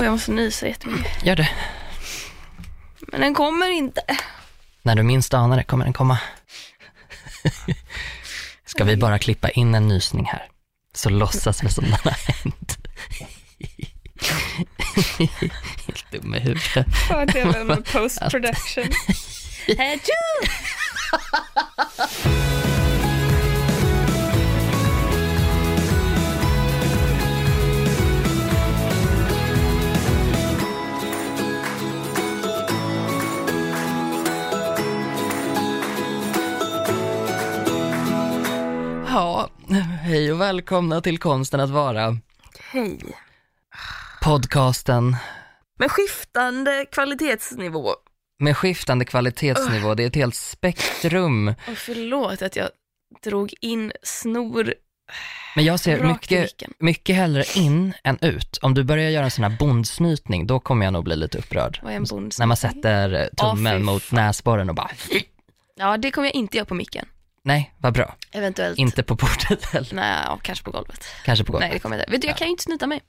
Och jag måste nysa jättemycket. Gör det. Men den kommer inte. När du minst anar det kommer den komma. Ska vi bara klippa in en nysning här? Så låtsas vi som den har hänt. Helt dum i huvudet. Fördelen med post production. Hejdå! Ja, hej och välkomna till Konsten att vara. Hej. Podcasten Med skiftande kvalitetsnivå. med skiftande kvalitetsnivå. Det är ett helt spektrum. Och förlåt att jag drog in snor Men jag ser mycket, mycket hellre in än ut. Om du börjar göra en sån här bondsnytning, då kommer jag nog bli lite upprörd. Vad är en bondsnytning? När man sätter eh, tummen fy mot näsborren och bara, Ja, det kommer jag inte göra på micken. Nej, vad bra. Eventuellt. Inte på bordet heller. Nej, ja, kanske på golvet. Kanske på golvet. Nej, det kommer jag inte. Vet du, jag kan ju inte snyta mig.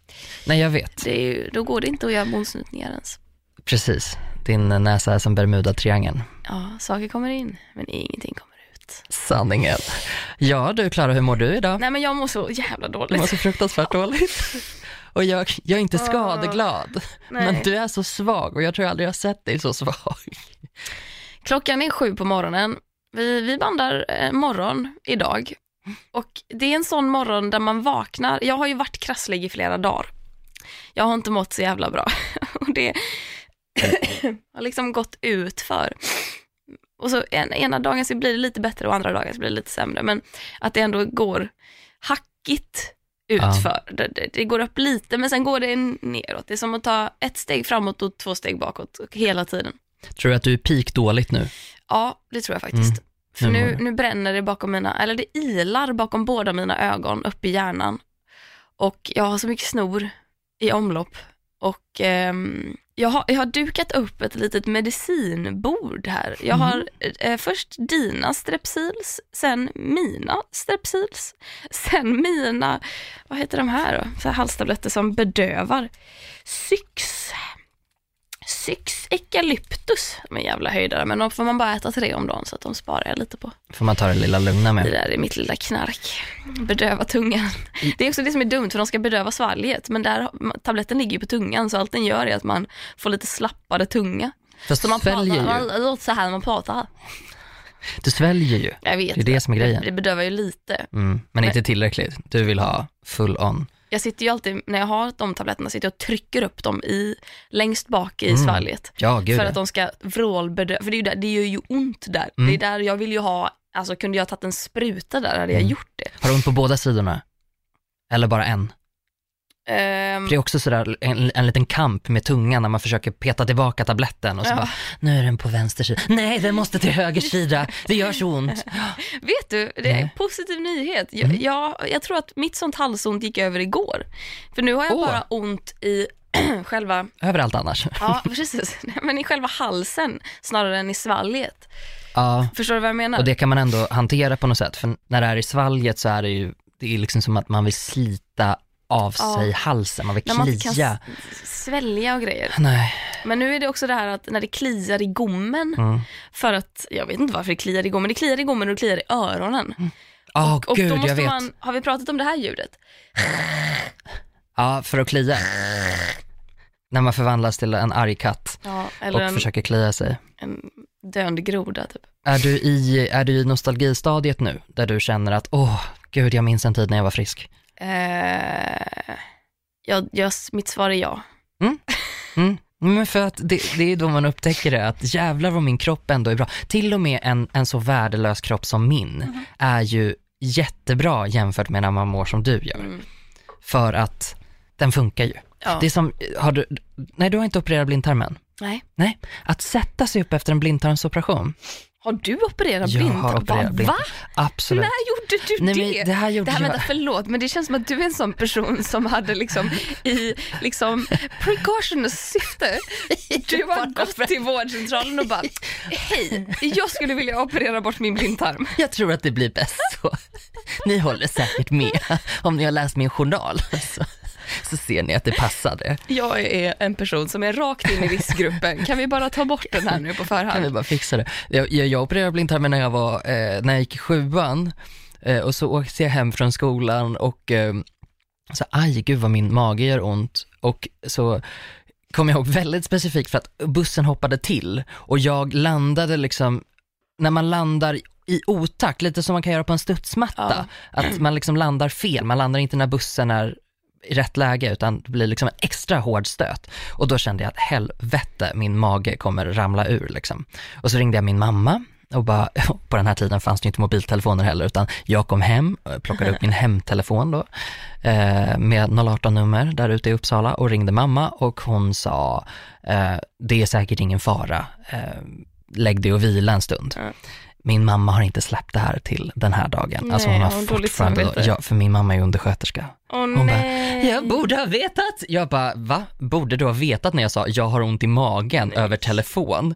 Nej, jag vet. Det är ju, då går det inte att göra bondsnytningar ens. Precis. Din näsa är som Bermuda-triangeln. Ja, saker kommer in, men ingenting kommer ut. Sanningen. Ja du Klara, hur mår du idag? Nej, men jag mår så jävla Du mår dåligt. så fruktansvärt dåligt. Och jag, jag är inte skadeglad, Nej. men du är så svag och jag tror aldrig jag har sett dig så svag. Klockan är sju på morgonen. Vi, vi bandar eh, morgon idag. Och det är en sån morgon där man vaknar. Jag har ju varit krasslig i flera dagar. Jag har inte mått så jävla bra. Och det har liksom gått ut för. Och så en, ena dagen så blir det lite bättre och andra dagen så blir det lite sämre. Men att det ändå går hackigt utför. Det, det, det går upp lite men sen går det neråt. Det är som att ta ett steg framåt och två steg bakåt hela tiden. Tror du att du är peak dåligt nu? Ja, det tror jag faktiskt. För Nu nu, bränner det bakom mina, eller det ilar bakom båda mina ögon upp i hjärnan. Och jag har så mycket snor i omlopp. Och ehm, jag, har, jag har dukat upp ett litet medicinbord här. Jag har eh, först dina strepsils, sen mina strepsils, sen mina, vad heter de här då? Så här halstabletter som bedövar. Syx. Syx eucalyptus, de är jävla höjdare, men de får man bara äta tre om dagen så att de sparar jag lite på. Får man ta det lilla lugna Det med? där är mitt lilla knark. Bedöva tungan. Det är också det som är dumt för de ska bedöva svalget, men där, tabletten ligger ju på tungan så allt den gör är att man får lite slappare tunga. Fast Så man pratar, ju. man, det låter så här när man pratar. Du sväljer ju. Jag vet. Det är det som är grejen. Det, det bedövar ju lite. Mm, men inte tillräckligt. Du vill ha full on. Jag sitter ju alltid, när jag har de tabletterna, sitter jag och trycker upp dem i, längst bak i Mm. svalget. Ja, gud för att de ska vrålbedöva, för det, är ju där, det gör ju ont där. Mm. Det är där jag vill ju ha, alltså kunde jag tagit en spruta där hade jag Mm. gjort det. Har du ont på båda sidorna? Eller bara en? Ehm, För det är också sådär en, en liten kamp med tungan när man försöker peta tillbaka tabletten och så Ja. bara, nu är den på vänster sida. Nej, den måste till höger sida. Det gör så ont. Vet du, det är en positiv nyhet. Jag, Mm. jag, jag tror att mitt sånt halsont gick över igår. För nu har jag Åh. bara ont i själva, Överallt annars. ja precis, men i själva halsen snarare än i svalget. Ja, Förstår du vad jag menar? och det kan man ändå hantera på något sätt. För när det är i svalget så är det ju, det är liksom som att man vill slita av Ja. sig halsen, man vill när man inte kan klia. svälja och grejer. Nej. Men nu är det också det här att när det kliar i gommen, Mm. för att, jag vet inte varför det kliar i gommen, det kliar i gommen och det kliar i öronen. Åh och gud, då måste jag vet. man, har vi pratat om det här ljudet? Ja, för att klia. När man förvandlas till en arg katt Ja, och en, försöker klia sig. en döende groda typ. Är du, i, är du i nostalgistadiet nu, där du känner att, åh, gud, jag minns en tid när jag var frisk? Eh, jag, jag, mitt svar är ja. Mm. Men för att det, det är då man upptäcker det, att jävlar vad min kropp ändå är bra. Till och med en, en så värdelös kropp som min Mhm. är ju jättebra jämfört med när man mår som du gör. Mm. För att den funkar ju. Ja. Det är som, har du, nej du har inte opererat blindtarmen? Nej. Nej, att sätta sig upp efter en blindtarmsoperation. Har du opererat Jag blindtarm? har opererat blindtarm. Va? Absolut. När gjorde du Nej, det? men det här gjorde det här, jag. vänta, förlåt, men det känns som att du är en sån person som hade liksom i liksom precautioners syfte, du har gått till vårdcentralen och bara, hej, jag skulle vilja operera bort min blindtarm. Jag tror att det blir bäst så. Ni håller säkert med om ni har läst min journal. Så så ser ni att det passade. Jag är en person som är rakt in i riskgruppen. Kan vi bara ta bort den här nu på Kan vi förhand? bara fixa det? Jag, jag, jag opererade blindtarmen när jag var, eh, när jag gick i sjuan eh, och så åkte jag hem från skolan och eh, så aj gud vad min mage gör ont och så kom jag ihåg väldigt specifikt för att bussen hoppade till och jag landade liksom, när man landar i otakt, lite som man kan göra på en studsmatta, att man liksom landar fel, man landar inte när bussen är i rätt läge utan det blir liksom en extra hård stöt. Och då kände jag att helvete, min mage kommer ramla ur liksom. Och så ringde jag min mamma och bara, på den här tiden fanns det inte mobiltelefoner heller utan jag kom hem, plockade upp min hemtelefon då eh, med 018-nummer där ute i Uppsala och ringde mamma och hon sa, eh, det är säkert ingen fara, eh, lägg dig och vila en stund. Ja. Min mamma har inte släppt det här till den här dagen. alltså Nej, hon har hon fortfarande, ja, för min mamma är undersköterska. Åh Hon bara, nej. jag borde ha vetat. Jag bara, va? Borde du ha vetat när jag sa jag har ont i magen över telefon?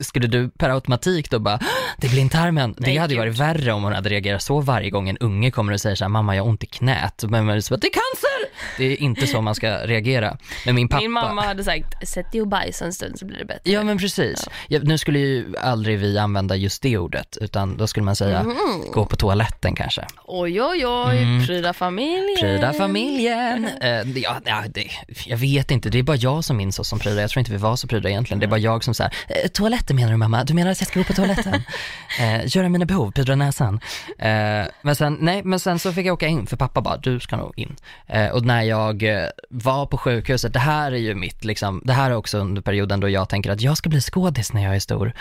Skulle du per automatik då bara, det är blindtarmen. Det Nej, hade ju varit värre om hon hade reagerat så varje gång en unge kommer och säger så här, mamma jag har ont i knät. Men bara, det är cancer! Det är inte så man ska reagera. Men min pappa. Min mamma hade sagt, sätt dig och bajsa en stund så blir det bättre. Ja men precis. Ja, nu skulle ju aldrig vi använda just det ordet, utan då skulle man säga Mhm. gå på toaletten kanske. Oj, oj, oj, Mm. pryda familjen. Pryda familjen. Eh, ja, ja, det, jag vet inte, det är bara jag som minns oss som pryda. Jag tror inte vi var så pryda egentligen. Det är bara jag som säger, eh, toaletten menar du mamma? Du menar att jag ska gå på toaletten? eh, göra mina behov, pudra näsan. Eh, men sen, nej, men sen så fick jag åka in, för pappa bara, du ska nog in. Eh, och när jag eh, var på sjukhuset, det här är ju mitt, liksom, det här är också under perioden då jag tänker att jag ska bli skådis när jag är stor.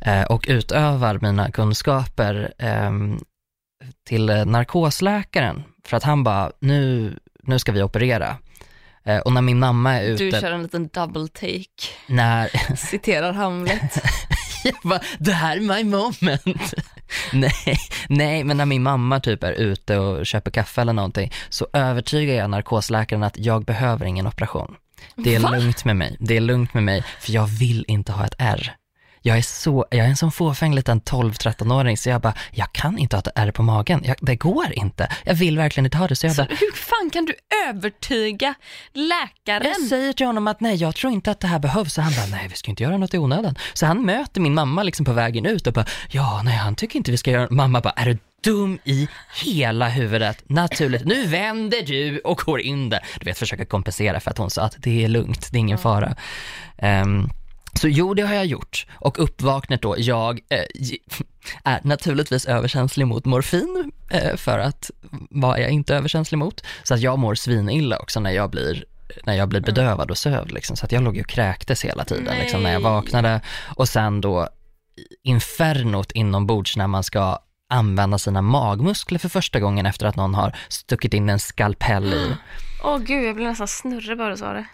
Eh, och utövar mina kunskaper ehm, till eh, narkosläkaren för att han bara, nu, nu ska vi operera. Och när min mamma är ute, Du kör en liten double take, när, citerar Hamlet. jag bara, det här är my moment. nej, nej, men när min mamma typ är ute och köper kaffe eller någonting så övertygar jag narkosläkaren att jag behöver ingen operation. Det är Va? lugnt med mig, det är lugnt med mig för jag vill inte ha ett R. Jag är, så, jag är en sån fåfäng liten 12-13-åring så jag bara, jag kan inte ha ett R på magen, jag, det går inte. Jag vill verkligen inte ha det så jag Så bara, hur fan kan du övertyga läkaren? Jag säger till honom att nej, jag tror inte att det här behövs. Så han bara, nej, vi ska inte göra något i onödan. Så han möter min mamma liksom på vägen ut och bara, ja, nej, han tycker inte vi ska göra Mamma bara, är du dum i hela huvudet? Naturligt. Nu vänder du och går in där. Du vet, försöka kompensera för att hon sa att det är lugnt, det är ingen fara. Ehm, så jo, det har jag gjort. Och uppvaknat då, jag eh, är naturligtvis överkänslig mot morfin, eh, för att vad är jag inte överkänslig mot? Så att jag mår svinilla också när jag blir när jag blir bedövad och sövd liksom. Så att jag låg ju och kräktes hela tiden liksom, när jag vaknade. Och sen då infernot inombords när man ska använda sina magmuskler för första gången efter att någon har stuckit in en skalpell i. Åh gud, jag blev nästan snurrig bara du sa det.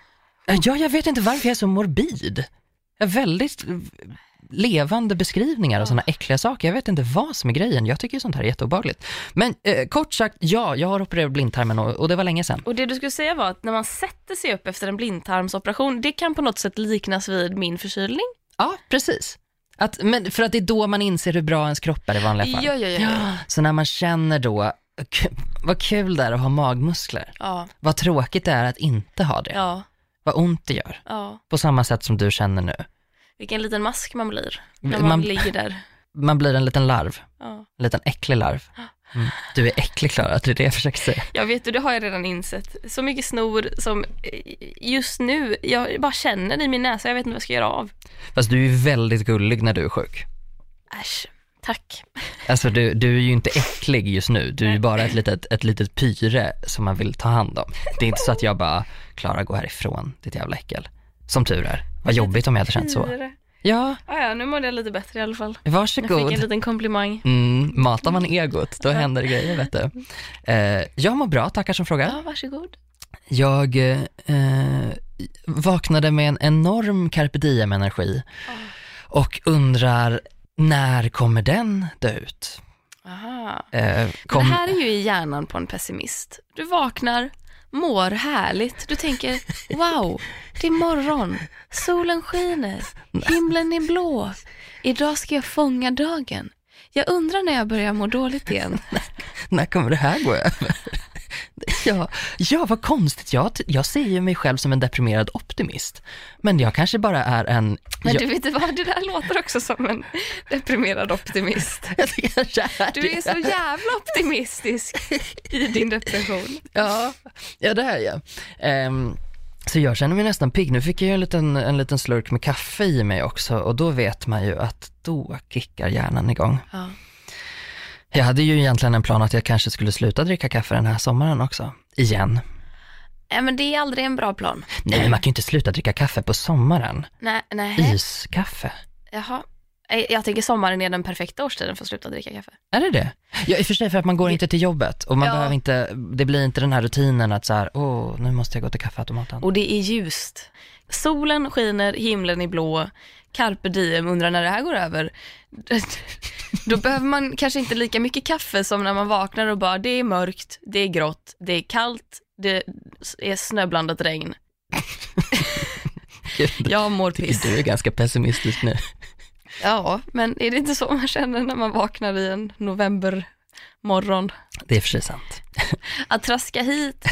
Ja, jag vet inte varför jag är så morbid. Väldigt levande beskrivningar och sådana äckliga saker. Jag vet inte vad som är grejen. Jag tycker sånt här är jätteobehagligt. Men eh, kort sagt, ja, jag har opererat blindtarmen och, och det var länge sedan. Och det du skulle säga var att när man sätter sig upp efter en blindtarmsoperation, det kan på något sätt liknas vid min förkylning. Ja, precis. Att, men för att det är då man inser hur bra ens kropp är i vanliga fall. Ja, ja, ja. ja. Så när man känner då, vad kul det är att ha magmuskler. Ja, Vad tråkigt det är att inte ha det. ja, Vad ont det gör. ja. På samma sätt som du känner nu. Vilken liten mask man blir när Man- man, ligger där. Man blir en liten larv. Ja. En liten äcklig larv. Mm. Du är äcklig Klara, det är det jag försöker säga. Jag vet du, det har jag redan insett. Så mycket snor som eh, just nu, jag bara känner i min näsa, jag vet inte vad jag ska göra av. Fast du är väldigt gullig när du är sjuk. Äsch, tack. Alltså du, du är ju inte äcklig just nu, du är ju bara ett litet, ett litet pyre som man vill ta hand om. Det är inte så att jag bara, Klara gå härifrån, ditt jävla äckel. Som tur är. Vad jobbigt om jag hade känt så. Ja, Ah, ja, nu mådde jag lite bättre i alla fall. Jag fick varsågod. en liten komplimang. Mm, matar man egot, då händer det grejer vet du. Eh, jag mår bra, tackar som frågar. Ja, varsågod. Jag eh, vaknade med en enorm carpe diem-energi och undrar, när kommer den dö ut? Eh, Det kom, här är ju i hjärnan på en pessimist. Du vaknar, mår härligt. Du tänker, wow, det är morgon, solen skiner, himlen är blå. Idag ska jag fånga dagen. Jag undrar när jag börjar må dåligt igen. när kommer det här gå över? Ja, ja vad konstigt. Jag, jag ser ju mig själv som en deprimerad optimist. Men jag kanske bara är en... Men jag, du vet vad, det där låter också som en deprimerad optimist. är Du är så jävla optimistisk i din depression. Ja, ja det är jag. Ehm, så jag känner mig nästan pigg. Nu fick jag ju en liten, en liten slurk med kaffe i mig också och då vet man ju att då kickar hjärnan igång. Ja. Jag hade ju egentligen en plan att jag kanske skulle sluta dricka kaffe den här sommaren också. Igen. Nej men det är aldrig en bra plan. Nej, men man kan ju inte sluta dricka kaffe på sommaren. Nej, nej. Iskaffe. Jaha. Jag- tänker sommaren är den perfekta årstiden för att sluta dricka kaffe. Är det det? Ja, i och för sig för att man går inte till jobbet och man Ja. behöver inte, det blir inte den här rutinen att så här, åh, nu måste jag gå till kaffeautomaten. Och det är ljust. Solen skiner, himlen är blå, carpe diem, undrar när det här går över. Då behöver man kanske inte lika mycket kaffe som när man vaknar och bara, det är mörkt, det är grått, det är kallt, det är snöblandat regn. Jag mår piss. du är ganska pessimistisk nu. Ja, men är det inte så man känner när man vaknar i en novembermorgon? Det är för sig sant. Att traska hit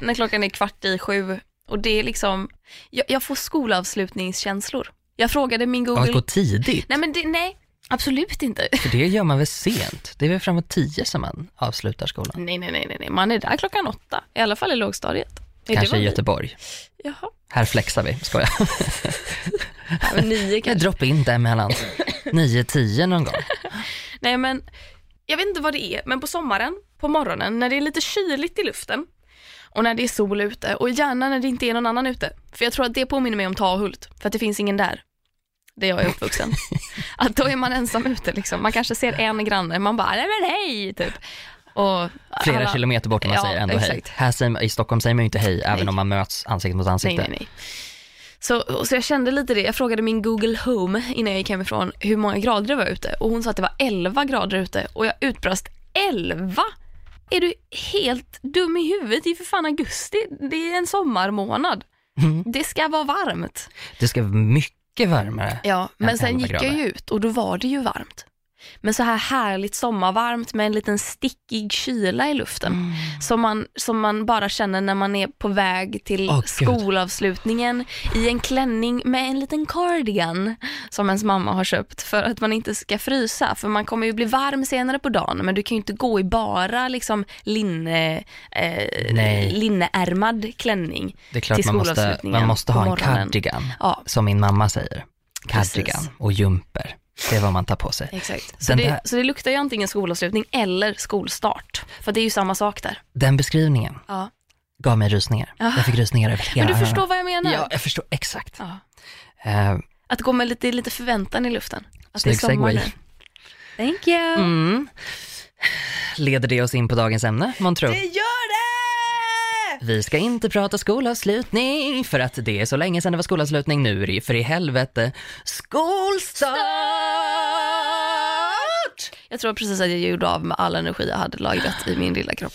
när klockan är kvart i sju och det är liksom, jag, jag får skolavslutningskänslor. Jag frågade min Om att Google... gå tidigt, Nej men det, nej, absolut inte. för det gör man väl sent? Det är väl framåt tio som man avslutar skolan? Nej, nej, nej, nej, man är där klockan åtta, i alla fall i lågstadiet. Är Kanske i Göteborg. Jaha, Här flexar vi, skojar. ja, men nio kanske. droppar in däremellan. Nio, tio någon gång. Nej men, jag vet inte vad det är, men på sommaren, på morgonen, när det är lite kyligt i luften och när det är sol ute och gärna när det inte är någon annan ute. För jag tror att det påminner mig om Tahult, för att det finns ingen där. Där jag är uppvuxen. att då är man ensam ute liksom. Man kanske ser en granne, man bara, nej men hej, typ. Och Flera alla- kilometer bort man Ja, säger ändå exakt. hej. Här säger, I Stockholm säger man ju inte hej, även Nej. om man möts ansikte mot Nej, ansikte. nej, nej. Så, och så jag kände lite det, jag frågade min Google Home innan jag gick hemifrån hur många grader det var ute och hon sa att det var 11 grader ute och jag utbrast 11? Är du helt dum i huvudet? Det är för fan augusti, det är en sommarmånad. Mm. Det ska vara varmt. Det ska vara mycket varmare. Ja, men sen 11 gick jag grader. ju ut och då var det ju varmt. Men så här härligt sommarvarmt med en liten stickig kyla i luften. Mm. Som, man, som man bara känner när man är på väg till Gud. skolavslutningen i en klänning med en liten cardigan som ens mamma har köpt för att man inte ska frysa. För man kommer ju bli varm senare på dagen men du kan ju inte gå i bara liksom linne, eh, linneärmad klänning. Det är klart till man måste, man måste ha en cardigan, Ja, som min mamma säger. Cardigan Precis. och jumper. Det är vad man tar på sig. exakt. Så det, där- så det luktar ju antingen skolavslutning eller skolstart. För det är ju samma sak där. Den beskrivningen Ja. gav mig rysningar. Ja. Jag fick rysningar över hela Men du förstår vad jag menar? Ja, jag förstår exakt. Ja. Eh, Att gå med lite, lite förväntan i luften. Att det är sommar nu. Thank you. mm. Leder det oss in på dagens ämne, månntro? Det gör det! Vi ska inte prata skolavslutning för att det är så länge sedan det var skolavslutning. Nu är det ju för i helvete skolstart! Jag tror precis att jag gjorde av med all energi jag hade lagrat i min lilla kropp.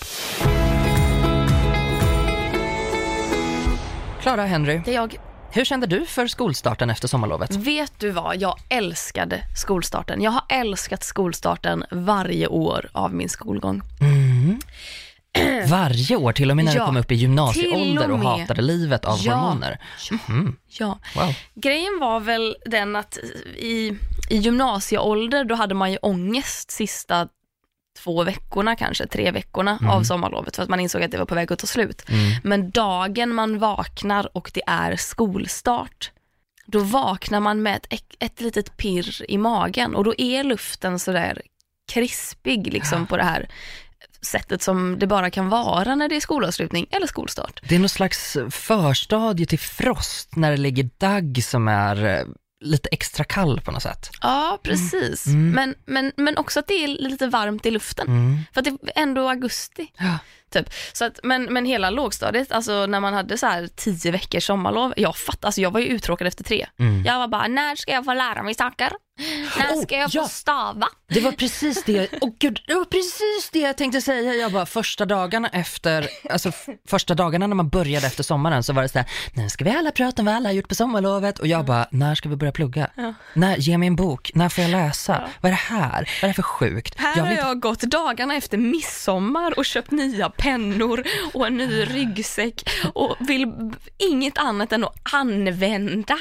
Klara Henry, Det är jag. hur kände du för skolstarten efter sommarlovet? Vet du vad? Jag älskade skolstarten. Jag har älskat skolstarten varje år av min skolgång. Mm. Varje år, till och med när du Ja, kom upp i gymnasieålder och, och hatade livet av Ja. hormoner. Mhm. Ja. Wow. Grejen var väl den att i, i gymnasieålder då hade man ju ångest sista två veckorna kanske, tre veckorna Mm. av sommarlovet för att man insåg att det var på väg att ta slut. Mm. Men dagen man vaknar och det är skolstart, då vaknar man med ett, ett litet pirr i magen och då är luften sådär krispig liksom på det här sättet som det bara kan vara när det är skolavslutning eller skolstart. Det är någon slags förstadie till frost när det ligger dagg som är eh, lite extra kall på något sätt. Ja, precis. Mm. Men, men, men också att det är lite varmt i luften. Mm. För att det är ändå augusti. Ja. Typ. Så att, men, men hela lågstadiet, alltså när man hade så här tio veckors sommarlov, jag fattar, alltså jag var ju uttråkad efter tre. Mm. Jag var bara, när ska jag få lära mig saker? När Oh, ska jag få ja. stava? Det var precis det, oh gud, det var precis det jag tänkte säga. Jag bara första dagarna efter, alltså första dagarna när man började efter sommaren så var det så här, nu ska vi alla prata om vad alla har gjort på sommarlovet och jag bara, när ska vi börja plugga? Ja. När, ge mig en bok, när får jag läsa? Ja. Vad är det här? Vad är det för sjukt? Här Jag har vill jag gått dagarna efter midsommar och köpt nya pennor och en ny ryggsäck och vill inget annat än att använda.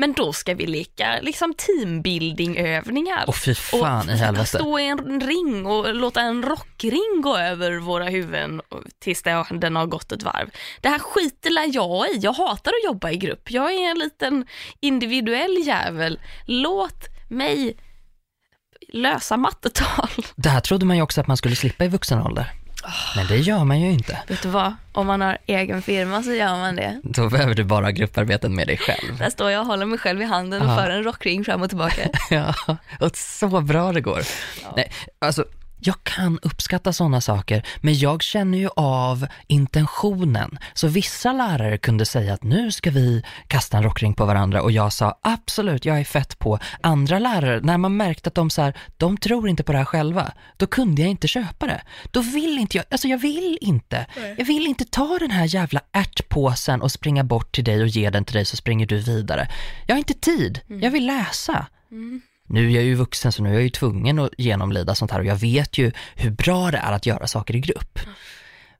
Men då ska vi leka liksom teambuilding-övningar. Och fy fan i helvete. Stå i en ring och låta en rockring gå över våra huvuden tills den har gått ett varv. Det här skiter jag i. Jag hatar att jobba i grupp. Jag är en liten individuell jävel. Låt mig lösa mattetal. Det här trodde man ju också att man skulle slippa i vuxen ålder. Men det gör man ju inte. Vet du vad? Om man har egen firma så gör man det. Då behöver du bara grupparbeten med dig själv. Där står jag och håller mig själv i handen och Ja. för en rockring fram och tillbaka. Ja, och så bra det går. Nej, alltså, jag kan uppskatta sådana saker, men jag känner ju av intentionen. Så vissa lärare kunde säga att nu ska vi kasta en rockring på varandra och jag sa absolut, jag är fett på. Andra lärare, när man märkte att de så här, de tror inte på det här själva, då kunde jag inte köpa det. Då vill inte jag, alltså jag vill inte. Jag vill inte ta den här jävla ärtpåsen och springa bort till dig och ge den till dig så springer du vidare. Jag har inte tid, jag vill läsa. Nu är jag ju vuxen så nu är jag ju tvungen att genomlida sånt här och jag vet ju hur bra det är att göra saker i grupp.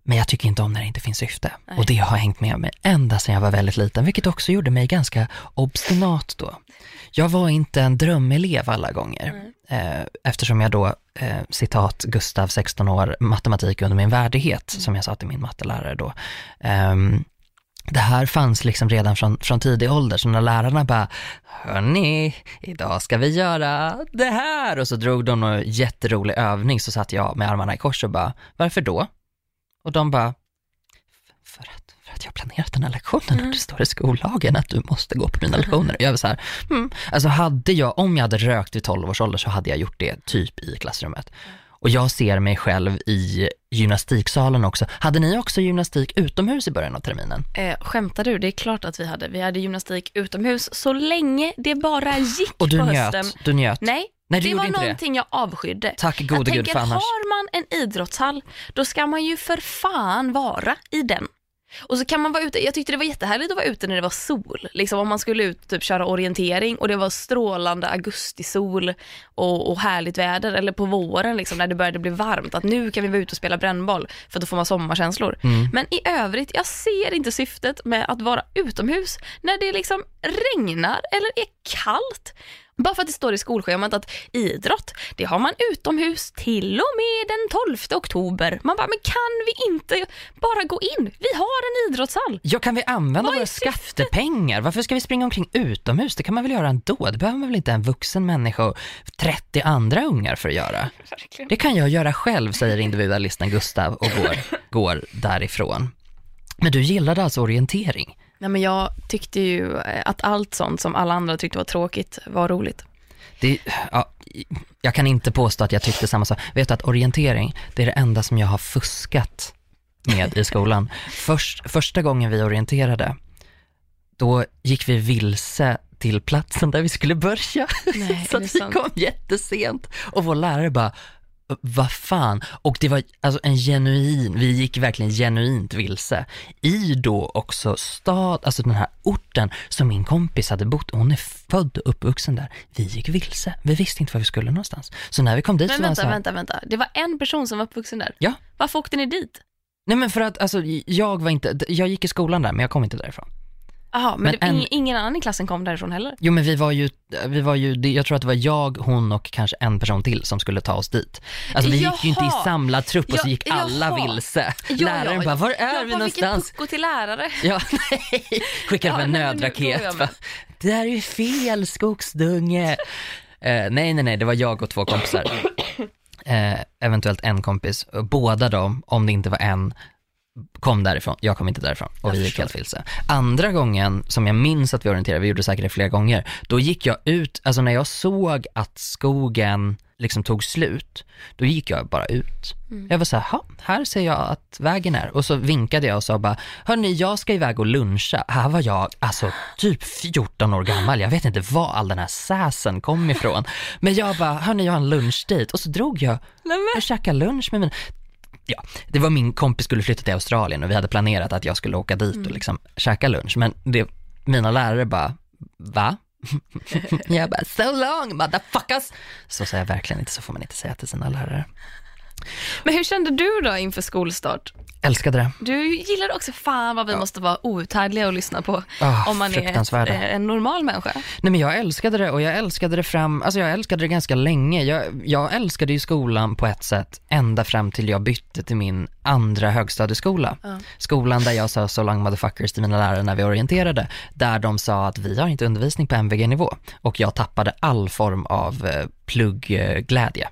Men jag tycker inte om när det inte finns syfte. Och det har hängt med mig ända sedan jag var väldigt liten, vilket också gjorde mig ganska obstinat då. Jag var inte en drömelev alla gånger, eh, eftersom jag då, eh, citat Gustav, 16 år, matematik under min värdighet, som jag sa till min mattelärare då. Ehm, det här fanns liksom redan från, från tidig ålder, så när lärarna bara, hörni, idag ska vi göra det här, och så drog de någon jätterolig övning, så satt jag med armarna i kors och bara, varför då? Och de bara, för att, för att jag har planerat den här lektionen och det står i skollagen att du måste gå på mina lektioner. Jag var så här, mm. alltså hade jag, om jag hade rökt vid 12 års ålder så hade jag gjort det typ i klassrummet. Och jag ser mig själv i gymnastiksalen också. Hade ni också gymnastik utomhus i början av terminen? Eh, skämtar du? Det är klart att vi hade. Vi hade gymnastik utomhus så länge det bara gick Och du på njöt? hösten. Du njöt? Nej, Nej, det var inte det. någonting jag avskydde. Tack gode gud för annars. har man en idrottshall, då ska man ju för fan vara i den. Och så kan man vara ute, jag tyckte det var jättehärligt att vara ute när det var sol. Liksom om man skulle ut typ köra orientering och det var strålande augustisol och, och härligt väder. Eller på våren liksom, när det började bli varmt. Att nu kan vi vara ute och spela brännboll för då får man sommarkänslor. Mm. Men i övrigt, jag ser inte syftet med att vara utomhus när det liksom regnar eller är kallt. Bara för att det står i skolschemat att idrott, det har man utomhus till och med den 12 oktober. Man bara, men kan vi inte bara gå in? Vi har en idrottshall. Ja, kan vi använda Vad våra skattepengar? Varför ska vi springa omkring utomhus? Det kan man väl göra ändå? Det behöver man väl inte en vuxen människa och 30 andra ungar för att göra? Det kan jag göra själv, säger individualisten Gustav och går, går därifrån. Men du gillade alltså orientering? Nej, men jag tyckte ju eh, att allt sånt som alla andra tyckte var tråkigt var roligt. Det, ja, jag kan inte påstå att jag tyckte samma sak. Vet du att orientering, det är det enda som jag har fuskat med i skolan. Först, första gången vi orienterade, då gick vi vilse till platsen där vi skulle börja. Nej, så vi sant? kom jättesent och vår lärare bara, vad fan? Och det var alltså en genuin, vi gick verkligen genuint vilse. I då också stad, alltså den här orten som min kompis hade bott, hon är född och uppvuxen där. Vi gick vilse, vi visste inte var vi skulle någonstans. Så när vi kom dit Men så var vänta, så här, vänta, vänta. Det var en person som var uppvuxen där. Ja. Varför åkte ni dit? nej men för att alltså jag var inte, jag gick i skolan där men jag kom inte därifrån. Jaha, men, Men det, en- ing- ingen annan i klassen kom därifrån heller? Jo men vi var ju, vi var ju, jag tror att det var jag, hon och kanske en person till som skulle ta oss dit. Alltså vi gick ju inte i Jaha. samlad trupp och så Ja, gick alla jaha. vilse. Ja, Läraren ja, bara, var är ja, vi vad, någonstans? Vilken pucko till lärare. Ja, nej. Skickade Ja, en nej, nödraket. jag. Det här är ju fel skogsdunge. Eh, nej, nej, nej, det var jag och två kompisar. Eh, eventuellt en kompis. Båda de, om det inte var en, kom därifrån. Jag kom inte därifrån och Jag vi gick helt vilse. Andra gången som jag minns att vi orienterade, vi gjorde säkert det flera gånger, då gick jag ut, alltså när jag såg att skogen liksom tog slut, då gick jag bara ut. Mm. Jag var så här, "Ha, här ser jag att vägen är. Och så vinkade jag och sa bara, hörni, jag ska iväg och luncha. Här var jag, alltså typ 14 år gammal. Jag vet inte var all den här säsen kom ifrån. Men jag bara, hörni, jag har en lunchdejt. Och så drog jag och käkade lunch med min Ja, det var min kompis skulle flytta till Australien och vi hade planerat att jag skulle åka dit och liksom käka lunch. Men det, mina lärare bara, va? jag bara, so long motherfuckers! Så säger jag verkligen inte, så får man inte säga till sina lärare. Men hur kände du då inför skolstart? Älskade det. Du gillar också, fan vad vi måste vara outhärdliga och lyssna på Ah, om man är eh, en normal människa. Nej men jag älskade det och jag älskade det fram, alltså jag älskade det ganska länge. Jag, jag älskade ju skolan på ett sätt ända fram till jag bytte till min andra högstadieskola. Ja. Skolan där jag sa so long motherfuckers till mina lärare när vi orienterade. Där de sa att vi har inte undervisning på MVG-nivå och jag tappade all form av eh, pluggglädje.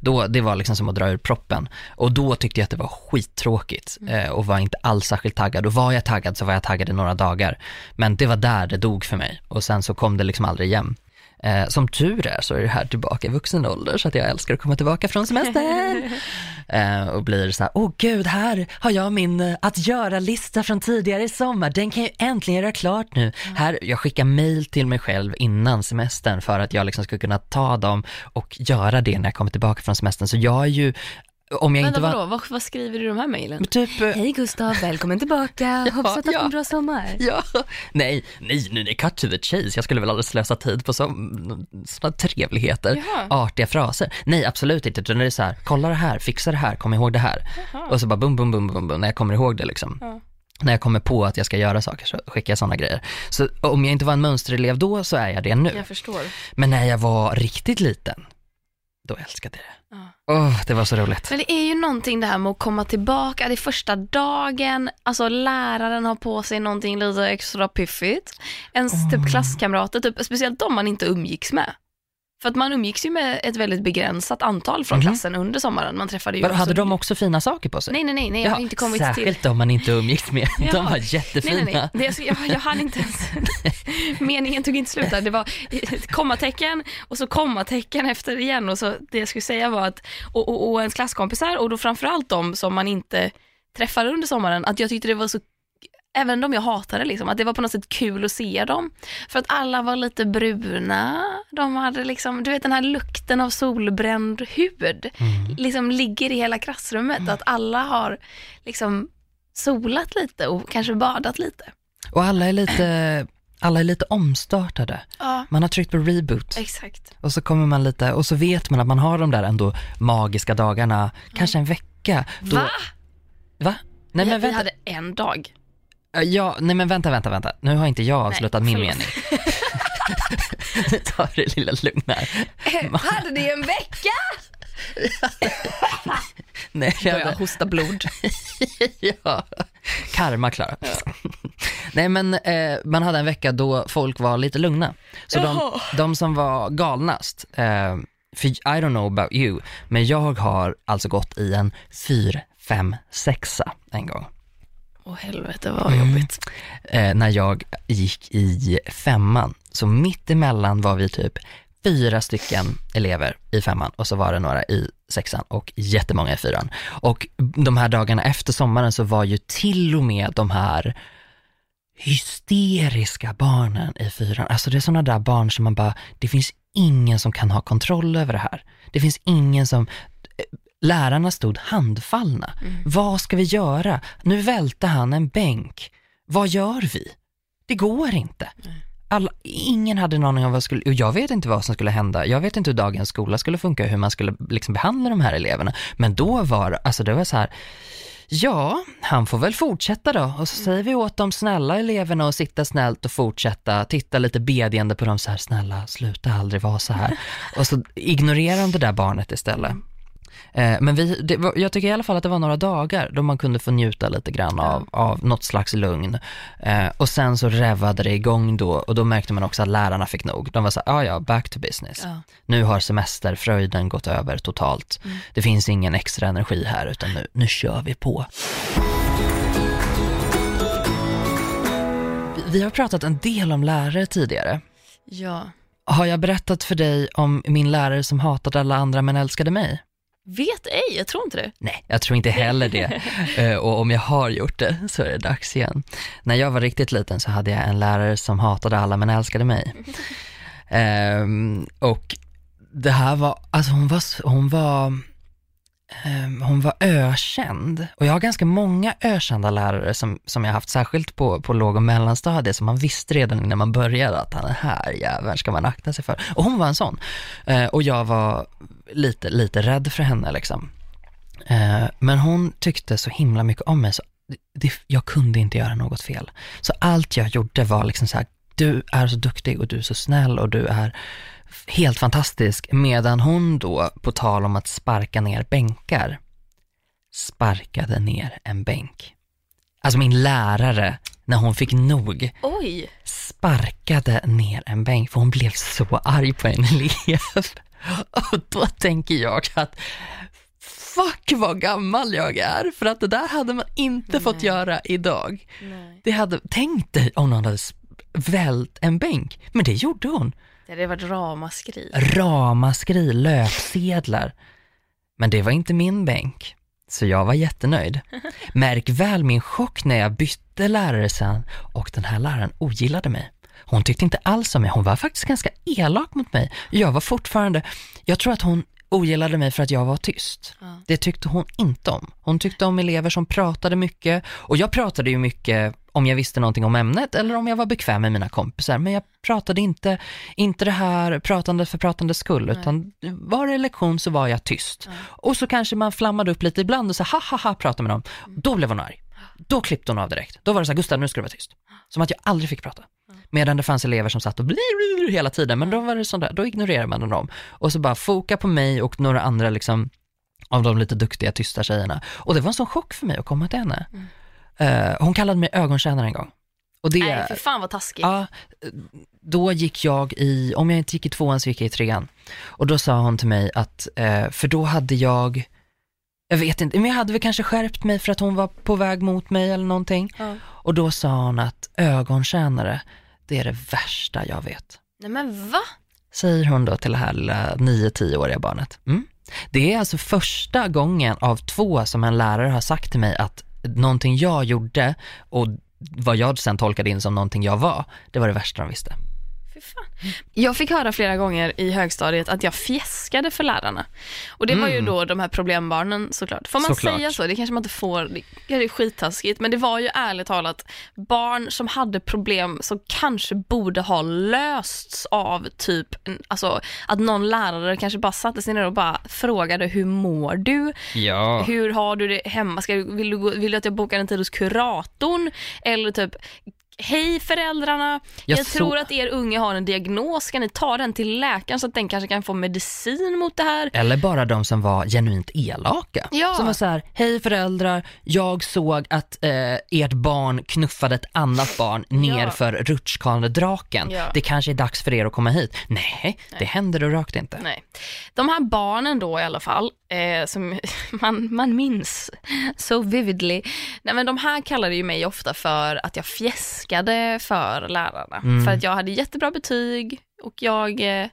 Då, det var liksom som att dra ur proppen. Och då tyckte jag att det var skittråkigt eh, och var inte alls särskilt taggad. Och var jag taggad så var jag taggad i några dagar. Men det var där det dog för mig och sen så kom det liksom aldrig igen. Eh, som tur är så är det här tillbaka i vuxen ålder så att jag älskar att komma tillbaka från semestern. eh, och blir så här, åh gud, här har jag min eh, att göra-lista från tidigare i sommar. Den kan jag äntligen göra klart nu. Här, jag skickar mail till mig själv innan semestern för att jag liksom ska kunna ta dem och göra det när jag kommer tillbaka från semestern. Så jag är ju, om jag Vänta, inte var... vadå? Vad, vad skriver du i de här mejlen? Typ, eh, Hej Gustav, välkommen tillbaka. Hoppas att du ja. haft en bra sommar. Ja, nej, nej, nej, nej, cut to the chase. Jag skulle väl aldrig slösa tid på sådana trevligheter, Jaha. artiga fraser. Nej, absolut inte, utan det är så här, kolla det här, fixa det här, kom ihåg det här. Jaha. Och så bara bum, bum, bum, bum, bum, när jag kommer ihåg det liksom. Ja. När jag kommer på att jag ska göra saker så skickar jag sådana grejer. Så om jag inte var en mönsterelev då så är jag det nu. Jag förstår. Men när jag var riktigt liten, då älskade jag det. Ja. Åh, det var så roligt. Men det är ju någonting det här med att komma tillbaka, det är första dagen, alltså läraren har på sig någonting lite extra piffigt. Ens typ klasskamrater, typ, speciellt de man inte umgicks med. För att man umgicks ju med ett väldigt begränsat antal från Mhm. klassen under sommaren. Man träffade ju också- hade de också fina saker på sig? Nej, nej, nej, nej jag har inte kommit särskilt till... de man inte umgicks med. Ja. De var Nej, jättefina. nej, nej. Det, jag, jag, hann inte ens... Meningen tog inte slut där. Det var kommatecken och så kommatecken efter igen och så det jag skulle säga var att, och, och, och ens klasskompisar och då framförallt de som man inte träffade under sommaren, att jag tyckte det var så Även de jag hatade, liksom, att det var på något sätt kul att se dem. För att alla var lite bruna, de hade liksom, du vet den här lukten av solbränd hud, liksom ligger i hela klassrummet. Att alla har liksom solat lite och kanske badat lite. Och alla är lite, alla är lite omstartade. Ja, Man har tryckt på reboot exakt. och så kommer man lite, och så vet man att man har de där ändå magiska dagarna, kanske en vecka. Då, Va? Va? Nej vi, men vi vänta, hade en dag. Ja, nej men vänta, vänta, vänta. Nu har inte jag avslutat min mening. Ta det lilla lugn här. hade ni en vecka? Nej, jag Börjar hade, hosta blod. ja. Karma, Klara. Nej men eh, man hade en vecka då folk var lite lugna. Så de, de som var galnast, eh, för I don't know about you, men jag har alltså gått i en 4, 5, 6 en gång. Åh helvete vad jobbigt. Eh, när jag gick i femman. Så mitt emellan var vi typ fyra stycken elever i femman och så var det några i sexan och jättemånga i fyran. Och de här dagarna efter sommaren så var ju till och med de här hysteriska barnen i fyran, alltså det är sådana där barn som man bara, det finns ingen som kan ha kontroll över det här. Det finns ingen som, lärarna stod handfallna. Vad ska vi göra? Nu välte han en bänk. Vad gör vi? Det går inte. Alla, ingen hade en aning om vad skulle, och jag vet inte vad som skulle hända. Jag vet inte hur dagens skola skulle funka, hur man skulle liksom behandla de här eleverna. Men då var alltså det var så här, ja, han får väl fortsätta då. Och så säger vi åt de snälla eleverna att sitta snällt och fortsätta, titta lite bedjande på dem så här, snälla, sluta aldrig vara så här. Och så ignorerar de det där barnet istället. Eh, Men vi, var, jag tycker i alla fall att det var några dagar då man kunde få njuta lite grann av, av något slags lugn. Eh, och sen så revvade det igång då och då märkte man också att lärarna fick nog. De var så här, ja ja, back to business. Ja. Nu har semesterfröjden gått över totalt. Det finns ingen extra energi här utan nu, nu kör vi på. Vi har pratat en del om lärare tidigare. Ja. Har jag berättat för dig om min lärare som hatade alla andra men älskade mig? Vet ej, jag tror inte det. Nej, jag tror inte heller det. Eh, och om jag har gjort det så är det dags igen. När jag var riktigt liten så hade jag en lärare som hatade alla men älskade mig. Ehm, och det här var, alltså hon var, hon var, ehm, hon var ökänd. Och jag har ganska många ökända lärare som, som jag haft, särskilt på, på låg och mellanstadiet, som man visste redan innan man började att den här jäveln ska man akta sig för. Och hon var en sån. Eh, och jag var lite, lite rädd för henne liksom. Eh, men hon tyckte så himla mycket om mig så det, jag kunde inte göra något fel. Så allt jag gjorde var liksom så här, du är så duktig och du är så snäll och du är helt fantastisk. Medan hon då, på tal om att sparka ner bänkar, sparkade ner en bänk. Alltså min lärare, när hon fick nog, Oj. sparkade ner en bänk för hon blev så arg på en elev. Och då tänker jag att fuck vad gammal jag är, för att det där hade man inte Nej. fått göra idag. Nej. Det hade, tänk dig om någon hade vält en bänk, men det gjorde hon. Det hade varit ramaskri. Ramaskri, löpsedlar. Men det var inte min bänk, så jag var jättenöjd. Märk väl min chock när jag bytte lärare sen och den här läraren ogillade mig. Hon tyckte inte alls om mig, hon var faktiskt ganska elak mot mig. Jag var fortfarande, jag tror att hon ogillade mig för att jag var tyst. Ja. Det tyckte hon inte om. Hon tyckte om elever som pratade mycket och jag pratade ju mycket om jag visste någonting om ämnet eller om jag var bekväm med mina kompisar. Men jag pratade inte, inte det här pratande för pratandets skull, Nej. utan var det lektion så var jag tyst. Ja. Och så kanske man flammade upp lite ibland och så ha ha ha pratade med dem. Då blev hon arg. Då klippte hon av direkt. Då var det så här, Gustav nu ska du vara tyst. Som att jag aldrig fick prata. Medan det fanns elever som satt och bli hela tiden, men då var det sånt där, då ignorerade man dem. Och så bara foka på mig och några andra liksom av de lite duktiga tysta tjejerna. Och det var en sån chock för mig att komma till henne. Mm. Eh, hon kallade mig ögontjänare en gång. Och det, Nej, för fan vad taskigt. Ja, då gick jag i, om jag inte gick i tvåan så gick jag i trean. Och då sa hon till mig att, eh, för då hade jag, jag vet inte, men jag hade väl kanske skärpt mig för att hon var på väg mot mig eller någonting. Ja. Och då sa hon att ögontjänare, det är det värsta jag vet. Nej men va? Säger hon då till det här lilla 9-10-åriga barnet. Mm. Det är alltså första gången av två som en lärare har sagt till mig att någonting jag gjorde och vad jag sen tolkade in som någonting jag var, det var det värsta de visste. Fy fan. Jag fick höra flera gånger i högstadiet att jag fjäskade för lärarna. Och det var ju Mm. då de här problembarnen såklart. Får man Såklart. säga så? Det kanske man inte får, det är skittaskigt. Men det var ju ärligt talat barn som hade problem som kanske borde ha lösts av typ, alltså att någon lärare kanske bara satte sig ner och bara frågade hur mår du? Ja. Hur har du det hemma? Ska vill, du, vill du att jag bokar en tid hos kuratorn? Eller typ, hej föräldrarna, jag, Jag så- tror att er unge har en diagnos, ska ni ta den till läkaren så att den kanske kan få medicin mot det här? Eller bara de som var genuint elaka. Ja. Som var så här, hej föräldrar, jag såg att eh, ert barn knuffade ett annat barn ner Ja. för rutschkanedraken. Ja. Det kanske är dags för er att komma hit. Nej, det hände då rakt inte. Nej. De här barnen då i alla fall, eh, som man, man minns so vividly, nej men de här kallade ju mig ofta för att jag fjäskade för lärarna. Mm. För att jag hade jättebra betyg och jag, eh,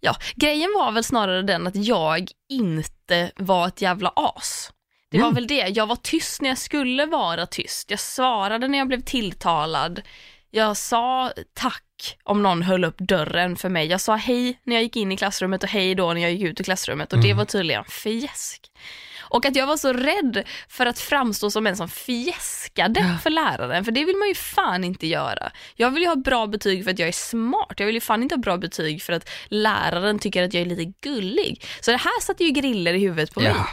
ja, grejen var väl snarare den att jag inte var ett jävla as. Det var Mm. väl det, jag var tyst när jag skulle vara tyst. Jag svarade när jag blev tilltalad. Jag sa tack om någon höll upp dörren för mig. Jag sa hej när jag gick in i klassrummet och hej då när jag gick ut ur klassrummet och det Mm. var tydligen fjäsk. Och att jag var så rädd för att framstå som en som fjäskade för läraren, för det vill man ju fan inte göra. Jag vill ju ha bra betyg för att jag är smart, jag vill ju fan inte ha bra betyg för att läraren tycker att jag är lite gullig. Så det här satte ju griller i huvudet på mig. Ja.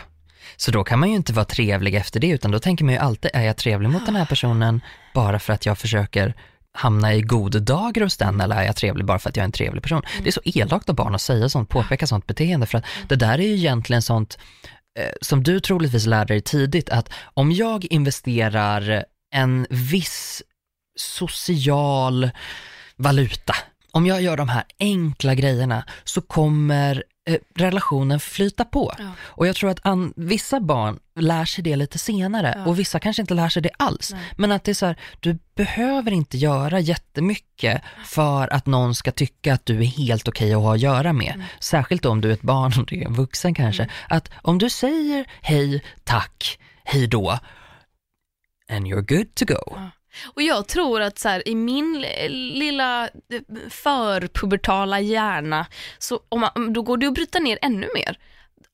Så då kan man ju inte vara trevlig efter det, utan då tänker man ju alltid, är jag trevlig mot den här personen bara för att jag försöker hamna i god dagar hos den, eller är jag trevlig bara för att jag är en trevlig person? Det är så elakt av barn att säga sånt, påpeka sånt beteende, för att det där är ju egentligen sånt eh, som du troligtvis lärde dig tidigt, att om jag investerar en viss social valuta, om jag gör de här enkla grejerna så kommer relationen flyta på. Ja. Och jag tror att an, vissa barn lär sig det lite senare Ja. och vissa kanske inte lär sig det alls. Nej. Men att det är så här, du behöver inte göra jättemycket för att någon ska tycka att du är helt okej att ha att göra med. Mm. Särskilt om du är ett barn och du är en vuxen kanske. Att om du säger hej, tack, hej då, and you're good to go. Och jag tror att så här, i min lilla eh, förpubertala hjärna, så om man, då går det att bryta ner ännu mer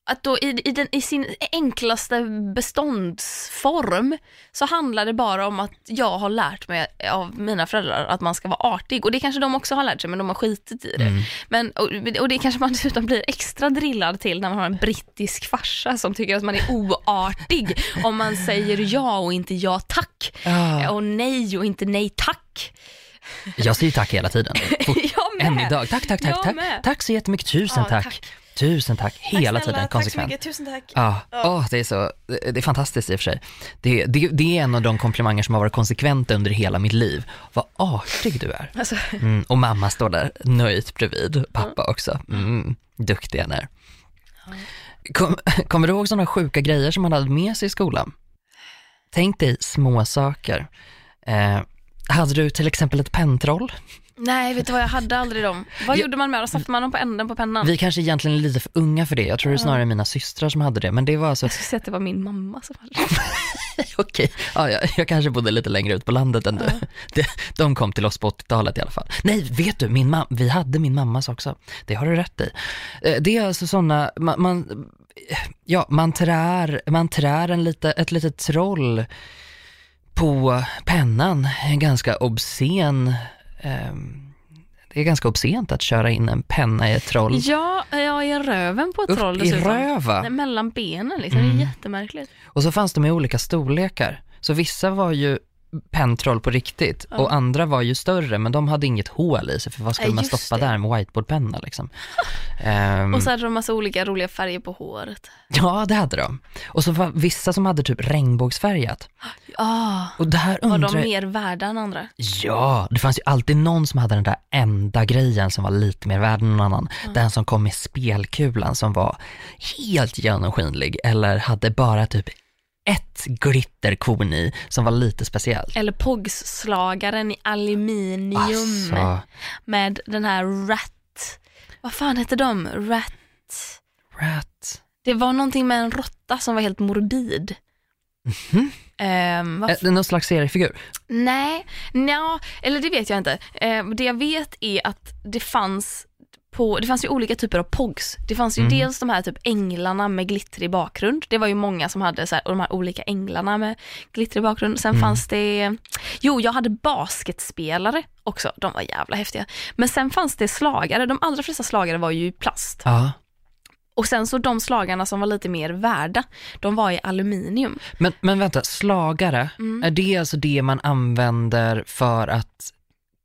att då i, i, den, i sin enklaste beståndsform så handlar det bara om att jag har lärt mig av mina föräldrar att man ska vara artig och det kanske de också har lärt sig men de har skitit i det. Mm. Men, och, och det kanske man dessutom blir extra drillad till när man har en brittisk farsa som tycker att man är oartig om man säger ja och inte ja tack Ja. och nej och inte nej tack. Jag säger tack hela tiden. Fort, Jag med. än idag. Tack, tack, tack, tack. Tack så jättemycket. Tusen Ja, tack. tack. Tusen tack. Hela tack snälla, tiden, konsekvent. Tack så mycket, tusen tack. Ja, åh, det, är så, det är fantastiskt i och för sig. Det, det, det är en av de komplimanger som har varit konsekventa under hela mitt liv. Vad artig du är. Alltså, Mm, och mamma står där nöjt bredvid, pappa också. Mm, duktig han är. Kom, kommer du ihåg sådana sjuka grejer som man hade med sig i skolan? Tänk dig små saker. Eh, hade du till exempel ett pentroll? nej, vet du vad, jag hade aldrig dem. Vad gjorde man med dem? Satte man dem på änden på pennan? Vi kanske egentligen är lite för unga för det. Jag tror det är snarare mina systrar som hade det. Men det var alltså, Jag skulle säga att det var min mamma som hade dem. okej, ja, jag, jag kanske bodde lite längre ut på landet än du. Det, de kom till oss på 80-talet i alla fall. Nej, vet du, min mam- vi hade min mammas också. Det har du rätt i. Eh, Det är alltså sådana, man, man, ja, man trär, man trär en lite, ett litet troll på pennan. En ganska obscen, ehm, det är ganska obscent att köra in en penna i ett troll. Ja, ja, i röven på ett Upp troll i dessutom. röva. Nej, mellan benen liksom, Mm. det är jättemärkligt. Och så fanns de i olika storlekar. Så vissa var ju pentroll på riktigt Ja. och andra var ju större men de hade inget hål i sig för vad skulle Nej, man stoppa det. där med whiteboardpenna liksom. Ehm, Och så hade de massa olika roliga färger på håret. ja det hade de. Och så var vissa som hade typ regnbågsfärgat. Ah, Och där var undrar de jag, mer värda än andra? ja det fanns ju alltid någon som hade den där enda grejen som var lite mer värd än någon annan. Den som kom med spelkulan som var helt genomskinlig eller hade bara typ ett glitterkorn i som var lite speciellt. Eller POGS-slagaren i aluminium Alltså, med den här rat... Vad fan hette de? Rat... rat. Det var någonting med en råtta som var helt morbid. Ehm, vad Eh, Någon slags seriefigur? Nej, nja, eller det vet jag inte. Eh, det jag vet är att det fanns på, det fanns ju olika typer av POGs. Det fanns ju Mm. dels de här typ änglarna med glittrig bakgrund. Det var ju många som hade så här, och de här olika änglarna med glittrig bakgrund. Sen Mm. fanns det, jo jag hade basketspelare också. De var jävla häftiga. Men sen fanns det slagare. De allra flesta slagare var ju i plast. Ja. Och sen så de slagarna som var lite mer värda, de var i aluminium. Men, men vänta, slagare, Mm. är det alltså det man använder för att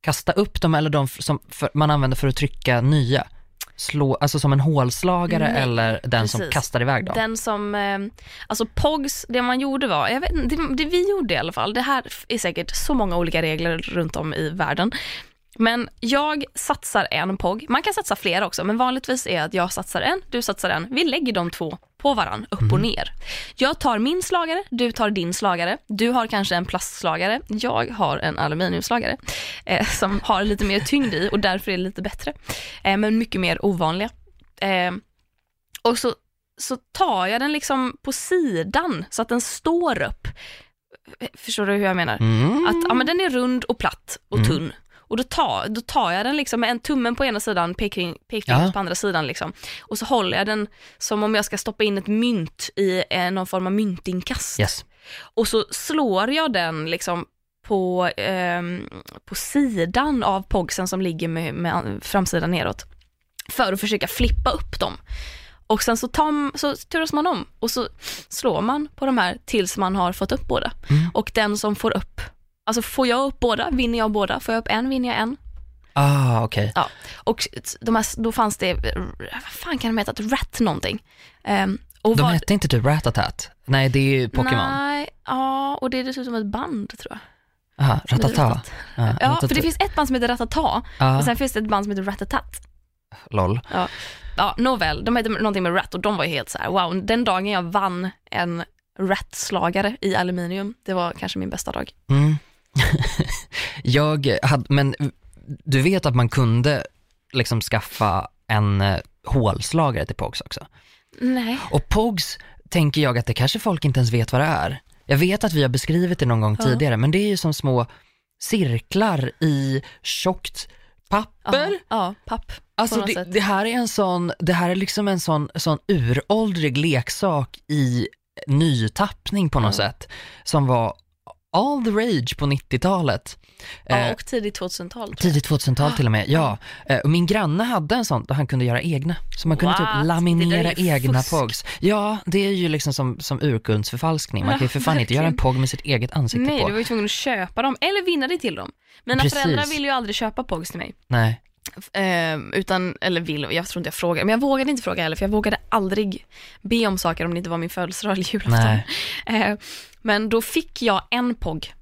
kasta upp dem eller de som för, man använder för att trycka nya? Slå, alltså som en hålslagare Nej, eller den som precis. kastar iväg dem? Den som, eh, alltså POGs, det man gjorde var, jag vet, det, det vi gjorde i alla fall, det här är säkert så många olika regler runt om i världen. Men jag satsar en POG, man kan satsa flera också, men vanligtvis är att jag satsar en, du satsar en, vi lägger de två på varann, upp och ner. Jag tar min slagare, du tar din slagare, du har kanske en plastslagare, jag har en aluminiumslagare eh, som har lite mer tyngd i och därför är det lite bättre, eh, men mycket mer ovanliga. Eh, och så så tar jag den liksom på sidan så att den står upp. Förstår du hur jag menar? Mm. Att ja, men den är rund och platt och Mm. tunn. Och då tar, då tar jag den liksom med en tummen på ena sidan, pekfing- pekfingret Ja. på andra sidan liksom. Och så håller jag den som om jag ska stoppa in ett mynt i eh, någon form av myntinkast. Yes. Och så slår jag den liksom på, ehm, på sidan av pogsen som ligger med, med framsidan neråt. För att försöka flippa upp dem. Och sen så, tar, så turas man om och så slår man på de här tills man har fått upp båda. Mm. Och den som får upp, alltså får jag upp båda vinner jag båda, får jag upp en vinner jag en. Ah, okej. Ja. Och de här, då fanns det, vad fan kan de heta, rat någonting. Ehm, och De vad- hette inte typ Ratatat? Nej, det är ju Pokémon. Nej, ja och det är dessutom ett band tror jag. Aha, Ratata. Ratat- Ja, Ja, för det finns ett band som heter Ratata Ja, och sen finns det ett band som heter Ratatat. LOL. Ja, nåväl, de hette någonting med Rat och de var ju helt så här: wow, den dagen jag vann en Rat-slagare i aluminium, det var kanske min bästa dag. Mm. jag hade, men du vet att man kunde liksom skaffa en eh, hålslagare till Pogs också? Nej. Och Pogs tänker jag att det kanske folk inte ens vet vad det är. Jag vet att vi har beskrivit det någon gång Ja. tidigare, men det är ju som små cirklar i tjockt papper. Ja, ja papp. Alltså det, det här är en sån, det här är liksom en sån, sån uråldrig leksak i nytappning på något Ja. sätt, som var all the rage på 90-talet. Ja, Eh, och tidigt 2000-tal. tror jag. Tidigt 2000-tal till och med, ja. Eh, Och min granne hade en sån där han kunde göra egna. Så man kunde What? typ laminera egna fusk. pogs. Ja, det är ju liksom som, som urkundsförfalskning. Man kan ju för fan inte göra en pog med sitt eget ansikte Nej, på. du var ju tvungen att köpa dem eller vinna dig till dem. Mina Precis. föräldrar ville ju aldrig köpa pogs till mig. Nej. Ehm, utan, eller vill, jag tror inte jag frågade, men jag vågade inte fråga heller för jag vågade aldrig be om saker om det inte var min födelsedag eller julafton. Ehm, men då fick jag en POG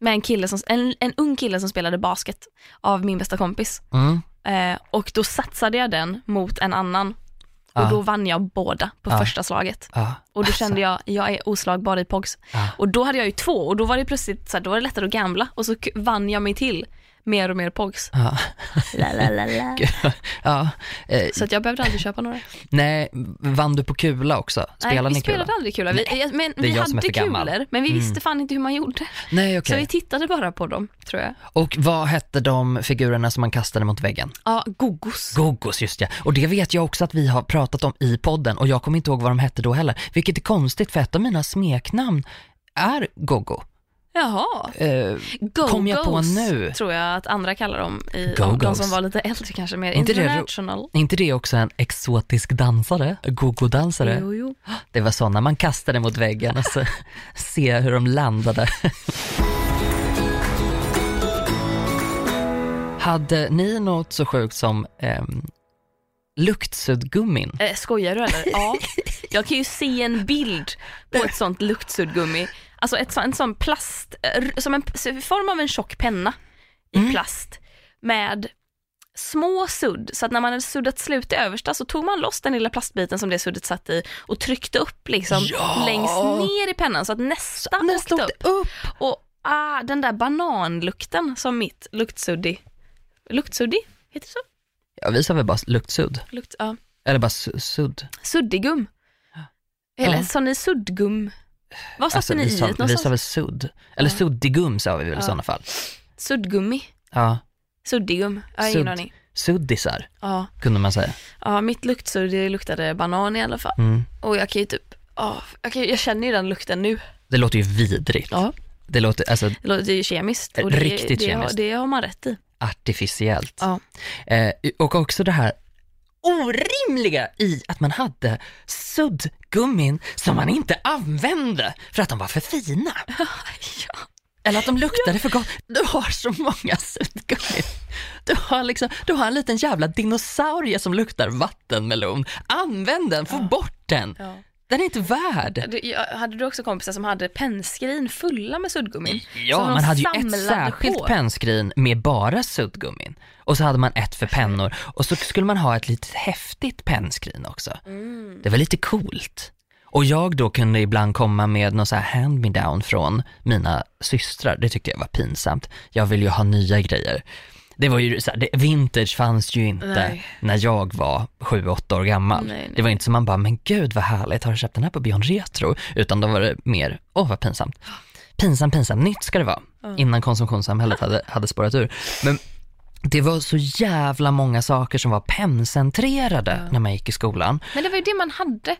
med en kille som, en, en ung kille som spelade basket av min bästa kompis. Mm. Ehm, och då satsade jag den mot en annan och Ja. då vann jag båda på Ja. första slaget. Ja. Och då Alltså. kände jag, jag är oslagbar i POGs. Ja. Och då hade jag ju två och då var det plötsligt så här, då var det lättare att gambla och så vann jag mig till mer och mer POGs. Ja. La, la, la, la. ja. Eh, Så att jag behövde aldrig köpa några. nej, vann du på kula också? Spelade Nej, vi ni kula? spelade aldrig kula. Vi, men, det är vi jag som är hade för gammal. kulor, men vi Mm. visste fan inte hur man gjorde. Nej, okej. Så vi tittade bara på dem, tror jag. Och vad hette de figurerna som man kastade mot väggen? Ja, gogos. Gogos, just ja. Och det vet jag också att vi har pratat om i podden och jag kommer inte ihåg vad de hette då heller. Vilket är konstigt för ett av mina smeknamn är Gogo. Jaha. Eh, Go-Go's Kom jag på nu. tror jag att andra kallar dem. I, Go-Go's. de som var lite äldre kanske, mer Inte det international. är inte det också en exotisk dansare? Gogo-dansare? Jo, jo. Det var sådana man kastade mot väggen och så se hur de landade. Hade ni något så sjukt som ehm, luktsuddgummin? Eh, skojar du eller? Ja. Jag kan ju se en bild på ett sånt luktsuddgummi. Alltså ett, en sån plast, eh, som en form av en tjock penna i Mm. plast med små sudd, så att när man hade suddat slut det översta så tog man loss den lilla plastbiten som det suddet satt i och tryckte upp liksom Ja! längst ner i pennan så att nästa Nästa åkte åkte upp. Och ah, den där bananlukten som mitt luktsuddi, luktsuddi, heter det så? Ja, vi sa väl bara luktsudd? Lukt, ja. Eller bara su- sudd? Suddigum. Eller Ja. sa ni suddgum? Vad satte ni vi, i det vi sa väl sudd? Eller Ja. suddigum sa vi väl i Ja. sådana fall? Suddgummi? Ja, Suddigum? Jag har ingen aning. suddisar Ja. kunde man säga. ja, mitt luktsudd det luktade banan i alla fall. Mm. Och jag kan ju typ, ja, jag, kan, jag känner ju den lukten nu. Det låter ju vidrigt. Ja. Det låter alltså Det låter ju kemiskt. Och det, Riktigt det, har- kemiskt. Det har man rätt i. artificiellt. Ja. Eh, och också det här orimliga i att man hade suddgummin som man inte använde för att de var för fina. ja. Eller att de luktade för gott. Du har så många suddgummin. Du har, liksom, du har en liten jävla dinosaurie som luktar vattenmelon. Använd den, få bort den. ja. Den är inte värd. Jag, hade du också kompisar som hade pennskrin fulla med suddgummin? Ja, man hade ju ett särskilt på. pennskrin med bara suddgummin. Och så hade man ett för pennor. Och så skulle man ha ett litet häftigt pennskrin också. Mm. Det var lite coolt. Och jag då kunde ibland komma med någon så här hand-me-down från mina systrar. Det tyckte jag var pinsamt. Jag ville ju ha nya grejer. Det var ju så här, det, vintage fanns ju inte Nej. när jag var sju, åtta år gammal. Nej, nej. Det var inte som man bara, men gud vad härligt, har du köpt den här på Beyond Retro? Utan då var det mer, åh vad pinsamt. Pinsamt, pinsamt, nytt ska det vara. Innan konsumtionssamhället hade, hade spårat ur. Men det var så jävla många saker som var penncentrerade när man gick i skolan. Men det var ju det man hade.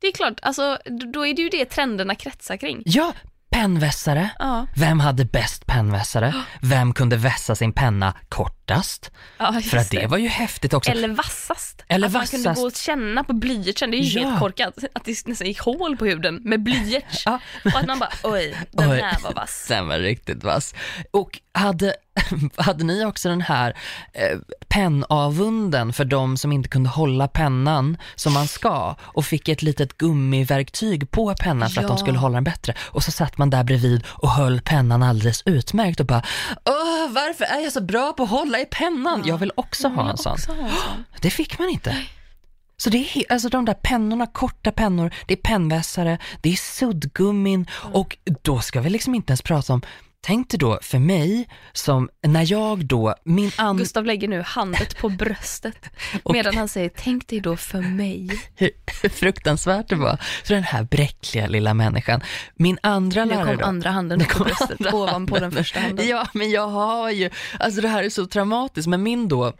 Det är klart, alltså, då är det ju det trenderna kretsar kring. Ja, pennvässare. Ja, Vem hade bäst pennvässare? Vem kunde vässa sin penna kortast? ja För att det var ju häftigt också. Eller vassast. Eller att man kunde vassast. gå och känna på blyertsen, det är ju Ja. helt korkat. Att det nästan gick hål på huden med blyerts. Ja. Och att man bara, oj, den Oj. här var vass. Den var riktigt vass. Och hade, hade ni också den här eh, pennavunden för de som inte kunde hålla pennan som man ska och fick ett litet gummiverktyg på pennan för att de skulle hålla den bättre. Och så satt man där bredvid och höll pennan alldeles utmärkt och bara Åh, varför är jag så bra på att hålla i pennan? Jag vill också ha en sån. Det fick man inte. Så det är alltså de där pennorna, korta pennor, det är pennvässare, det är suddgummin och då ska vi liksom inte ens prata om tänk dig då för mig som, när jag då, min andra, Gustav lägger nu handet på bröstet Och- medan han säger tänk dig då för mig. hur fruktansvärt det var för den här bräckliga lilla människan. Min andra Nu lärare kom då, andra handen Nu på bröstet ovanpå den handen. första handen. Ja, men jag har ju, alltså det här är så traumatiskt, men min då,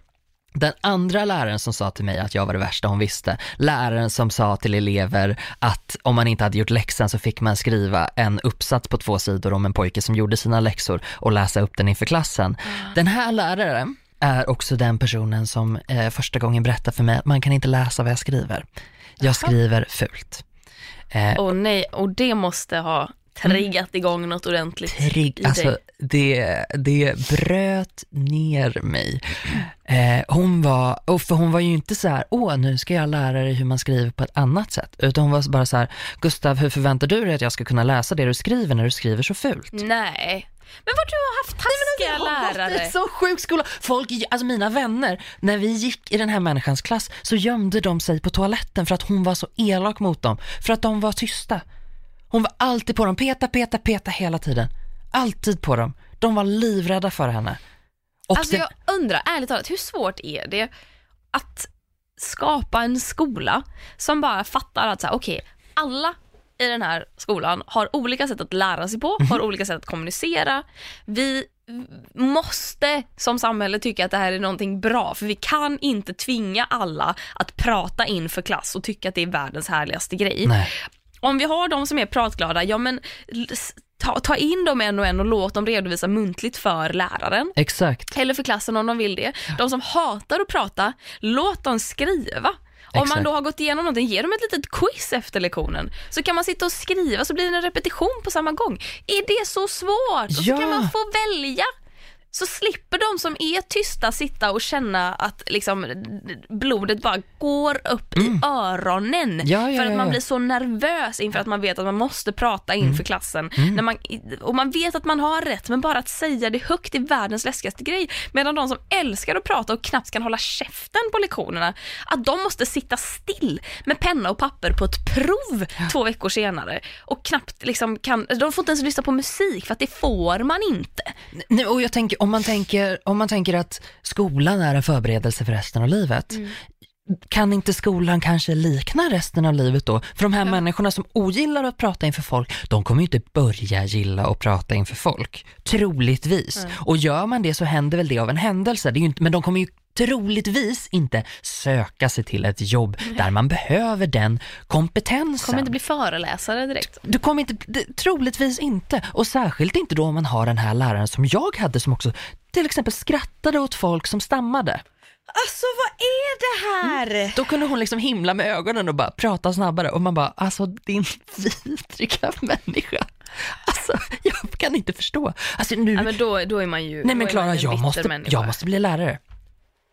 den andra läraren som sa till mig att jag var det värsta hon visste, läraren som sa till elever att om man inte hade gjort läxan så fick man skriva en uppsats på två sidor om en pojke som gjorde sina läxor och läsa upp den inför klassen. Den här läraren är också den personen som eh, första gången berättade för mig att man kan inte läsa vad jag skriver. Jag skriver fult. Eh, Åh nej, och det måste ha triggat igång något ordentligt. trigg, i alltså dig. det, det bröt ner mig. Eh, hon var, och för hon var ju inte så här, åh nu ska jag lära dig hur man skriver på ett annat sätt, utan hon var bara så här, Gustav hur förväntar du dig att jag ska kunna läsa det du skriver när du skriver så fult? Nej. Men vad du har haft taskiga Jag har gått i lärare. en så sjuk skola. Folk, alltså mina vänner, när vi gick i den här människans klass så gömde de sig på toaletten för att hon var så elak mot dem, för att de var tysta. Hon var alltid på dem, peta, peta, peta hela tiden. Alltid på dem. De var livrädda för henne. Och Alltså jag undrar, ärligt talat, hur svårt är det att skapa en skola som bara fattar att så här, okej, alla i den här skolan har olika sätt att lära sig på, har olika sätt att kommunicera. Vi måste som samhälle tycka att det här är någonting bra, för vi kan inte tvinga alla att prata inför klass och tycka att det är världens härligaste grej Nej. Om vi har de som är pratglada, ja men ta, ta in dem en och en och låt dem redovisa muntligt för läraren. Exakt. Eller för klassen om de vill det. De som hatar att prata, låt dem skriva. Om man då har gått igenom någonting, ge dem ett litet quiz efter lektionen. Så kan man sitta och skriva så blir det en repetition på samma gång. Är det så svårt? Och så Ja. kan man få välja. Så slipper de som är tysta sitta och känna att liksom, blodet bara går upp i öronen. Mm. Ja, ja, för att ja, man ja. blir så nervös inför att man vet att man måste prata inför Mm. klassen. När man, och man vet att man har rätt, men bara att säga det högt är världens läskigaste grej. Medan de som älskar att prata och knappt kan hålla käften på lektionerna, att de måste sitta still med penna och papper på ett prov två veckor senare och knappt liksom kan, de får inte ens lyssna på musik för att det får man inte. Och jag tänker, om man tänker, om man tänker att skolan är en förberedelse för resten av livet, kan inte skolan kanske likna resten av livet då? För de här människorna som ogillar att prata inför folk, de kommer ju inte börja gilla att prata inför folk. Troligtvis. Och gör man det så händer väl det av en händelse. Det inte, men de kommer ju troligtvis inte söka sig till ett jobb där man behöver den kompetensen. Kommer inte bli föreläsare direkt. Du kommer inte, troligtvis inte. Och särskilt inte då om man har den här läraren som jag hade som också till exempel skrattade åt folk som stammade. Alltså vad är det här? Då kunde hon liksom himla med ögonen och bara prata snabbare och man bara, alltså din vidriga människa. Alltså jag kan inte förstå. Alltså nu, Ja, men då, då är man ju nej men Klara, jag bitter måste, människa. jag måste bli lärare.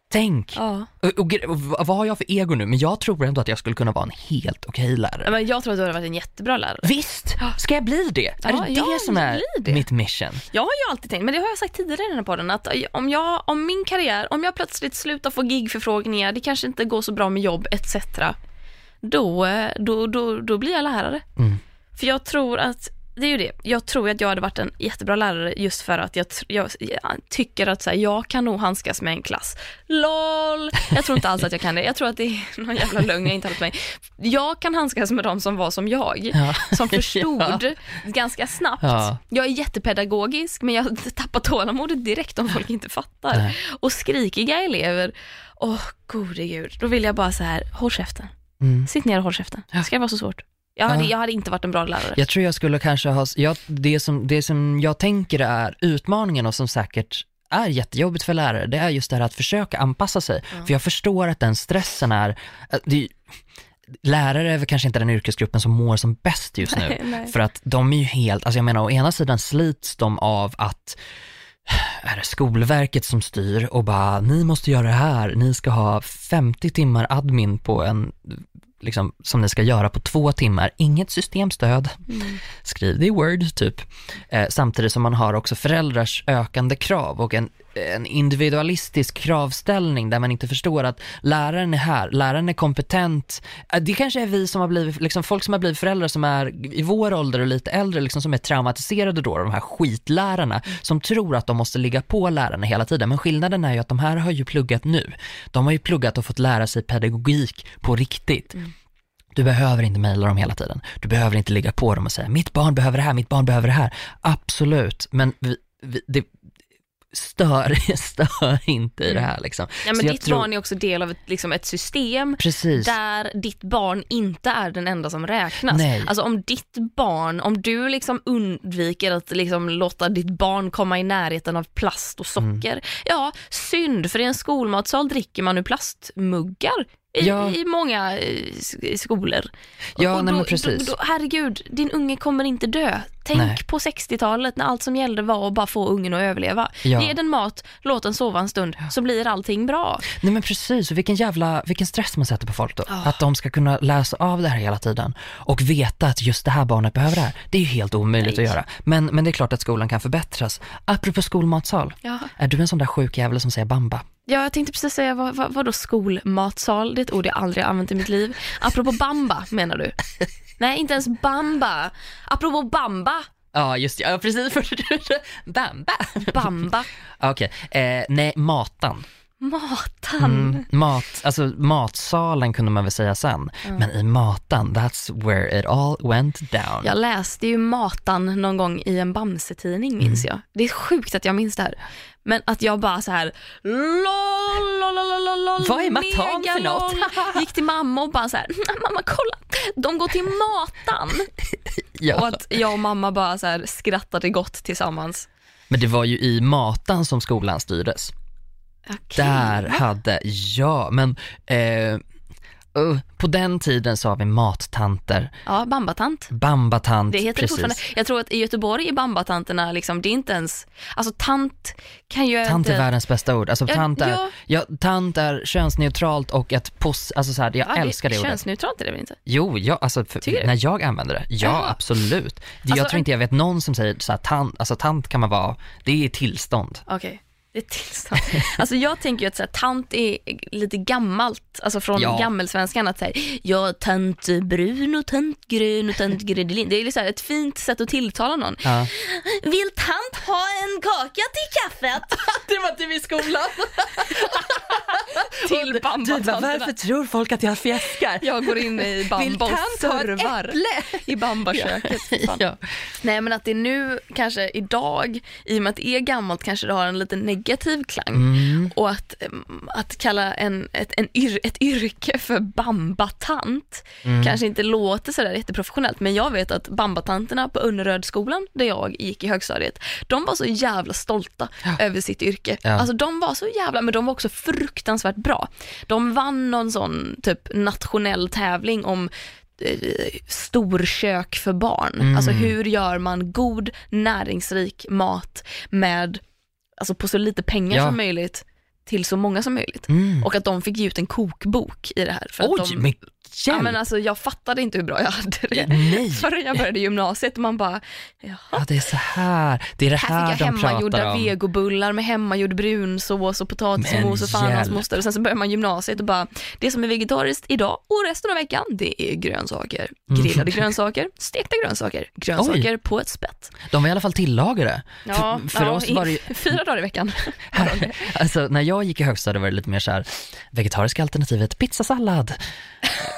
Tänk. Ja. Och, och, och, vad har jag för ego nu? Men jag tror ändå att jag skulle kunna vara en helt okej lärare. Men jag tror att du hade varit en jättebra lärare. Visst, ska jag bli det? är Ja, det det ja, som är det. mitt mission? Jag har ju alltid tänkt, men det har jag sagt tidigare i den här podden, att om, jag, om min karriär, om jag plötsligt slutar få gigförfrågningar, det kanske inte går så bra med jobb etc. Då, eh, då, då, då blir jag lärare. Mm. För jag tror att, det är ju det, jag tror att jag hade varit en jättebra lärare just för att jag, jag, jag tycker att så här, jag kan nog handskas med en klass. LOL! Jag tror inte alls att jag kan det. Jag tror att det är någon jävla lögn jag inte har mig. Jag kan handskas med de som var som jag, Ja. som förstod ganska snabbt. Ja. Jag är jättepedagogisk men jag tappar tålamodet direkt om folk inte fattar. Nej. Och skrikiga elever, åh gode gud, då vill jag bara så här, håll käften. Mm. Sitt ner och håll käften. Ska det vara så svårt? Jag hade, Ja. jag hade inte varit en bra lärare. Jag tror jag skulle kanske ha, jag, det, som, det som jag tänker är utmaningen och som säkert är jättejobbigt för lärare, det är just det här att försöka anpassa sig. För jag förstår att den stressen är, det, lärare är väl kanske inte den yrkesgruppen som mår som bäst just nu. Nej. För att de är ju helt, alltså jag menar å ena sidan slits de av att är det Skolverket som styr och bara, ni måste göra det här, ni ska ha 50 timmar admin på en, liksom, som ni ska göra på två timmar, inget systemstöd, skriv det i Word typ. Eh, samtidigt som man har också föräldrars ökande krav och en en individualistisk kravställning där man inte förstår att läraren är här, läraren är kompetent. Eh, Det kanske är vi som har blivit, liksom folk som har blivit föräldrar som är i vår ålder och lite äldre, liksom som är traumatiserade då, de här skitlärarna som tror att de måste ligga på lärarna hela tiden. Men skillnaden är ju att de här har ju pluggat nu. De har ju pluggat och fått lära sig pedagogik på riktigt. Du behöver inte mejla dem hela tiden. Du behöver inte ligga på dem och säga mitt barn behöver det här, mitt barn behöver det här. Absolut, men vi, vi, det stör, stör inte i det här liksom. Ja, men ditt tror- barn är också del av ett, liksom ett system Precis. där ditt barn inte är den enda som räknas. Nej. Alltså om ditt barn, om du liksom undviker att liksom låta ditt barn komma i närheten av plast och Mm. socker, ja synd för i en skolmatsal dricker man ur plastmuggar i, Ja. i många eh, skolor. Ja, och nej, då, men precis. Då, då, herregud, din unge kommer inte dö. Tänk Nej. på 60-talet när allt som gällde var att bara få ungen att överleva. Ja. Ge den mat, låt den sova en stund, så blir allting bra. Nej men precis, och vilken jävla, vilken stress man sätter på folk då. Ja. Att de ska kunna läsa av det här hela tiden och veta att just det här barnet behöver det här. Det är ju helt omöjligt Nej. att göra. Men, men det är klart att skolan kan förbättras. Apropå skolmatsal, Ja. är du en sån där sjuk jävel som säger bamba? Ja, jag tänkte precis säga, vad, vad, vadå skolmatsal? Det är ett ord jag aldrig använt i mitt liv. Apropå bamba, menar du? Nej, inte ens bamba. Apropå bamba, Ja just det, ja precis, bamba. bamba, Okej, eh, nej matan. Matan. Mm, mat, alltså matsalen kunde man väl säga sen, men i matan, that's where it all went down. Jag läste ju Matan någon gång i en Bamse-tidning minns Mm. jag. Det är sjukt att jag minns det här. Men att jag bara så här, lol, lol, lol, lol, Vad är Matan för något? Gick till mamma och bara så här, mamma kolla, de går till Matan. Ja. Och att jag och mamma bara så här skrattade gott tillsammans. Men det var ju i matan som skolan styrdes. Okej. Där hade, ja men eh, uh, på den tiden sa vi mattanter, Ja, bambatant. bambatant, Det heter det precis. fortfarande. Jag tror att i Göteborg är bambatanterna liksom, det är inte ens, alltså tant kan ju Tant är inte... världens bästa ord. Alltså Ja, tant är, ja. ja. tant är könsneutralt och ett pos, alltså så här, jag Ja, älskar det ordet. Könsneutralt är det väl inte? Jo, ja, alltså för, när jag använder det, ja Jaha. absolut. Det, Alltså, jag tror inte jag vet någon som säger så här, tant, alltså tant kan man vara, det är tillstånd. Okej. Det är tillstånd. Alltså jag tänker ju att så här, tant är lite gammalt, alltså från Ja. gammelsvenskan att säga ja tant brun och tant grön och tant gredelin. Det är liksom ett fint sätt att tilltala någon. Ja. Vill tant ha en kaka till kaffet? Det var typ i skolan. till Du bara, bambatanterna. varför tror folk att jag fjäskar? Jag går in i ett servar i bambaköket. Ja. Nej men att det nu kanske idag, i och med att det är gammalt, kanske det har en lite negativ klang. Mm. Och att, em, att kalla en, ett, en yr, ett yrke för bambatant Mm. kanske inte låter sådär jätteprofessionellt men jag vet att bambatanterna på Önnerödsskolan där jag gick i högstadiet, de var så jävla stolta över sitt yrke. Ja. Alltså de var så jävla, men de var också fruktansvärt bra. De vann någon sån typ nationell tävling om eh, storkök för barn. Mm. Alltså hur gör man god näringsrik mat med, alltså på så lite pengar Ja. som möjligt till så många som möjligt. Mm. Och att de fick ge ut en kokbok i det här. För Oj, de, men ja, men alltså, jag fattade inte hur bra jag hade det Nej. förrän jag började gymnasiet man bara, jaha. Ja, det är så här. Det är det Här här fick jag hemmagjorda vegobullar med hemmagjord brunsås och potatismos och fan hans hjälp. moster. Och sen så börjar man gymnasiet och bara, det som är vegetariskt idag och resten av veckan, det är grönsaker. Mm. Grillade grönsaker, stekta grönsaker, grönsaker på ett spett. De var i alla fall tillagade. Ja, för för ja, oss var det Fyra dagar i veckan. alltså när jag gick i högstadiet var det lite mer så här, vegetariska alternativet pizzasallad.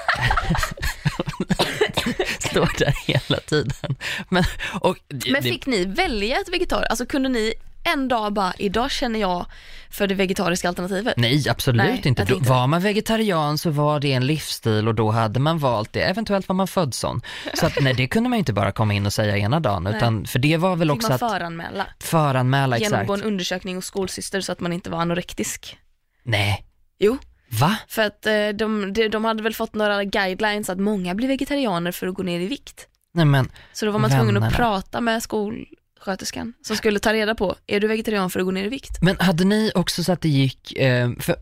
Står där hela tiden. Men, och, Men fick ni välja ett vegetariskt, alltså kunde ni en dag bara, idag känner jag för det vegetariska alternativet? Nej, absolut Nej, inte. Då, var man vegetarian så var det en livsstil och då hade man valt det. Eventuellt var man född sån. Så att, nej, det kunde man inte bara komma in och säga ena dagen, utan, för det var väl Fick också man att föranmäla? föranmäla Genomgå exakt. en undersökning hos skolsyster så att man inte var anorektisk? Nej, Jo, va? för att eh, de, de, de hade väl fått några guidelines att många blir vegetarianer för att gå ner i vikt. Nej men, Så då var man tvungen att prata med skolsköterskan som skulle ta reda på, är du vegetarian för att gå ner i vikt? men hade ni också så att det gick, eh, för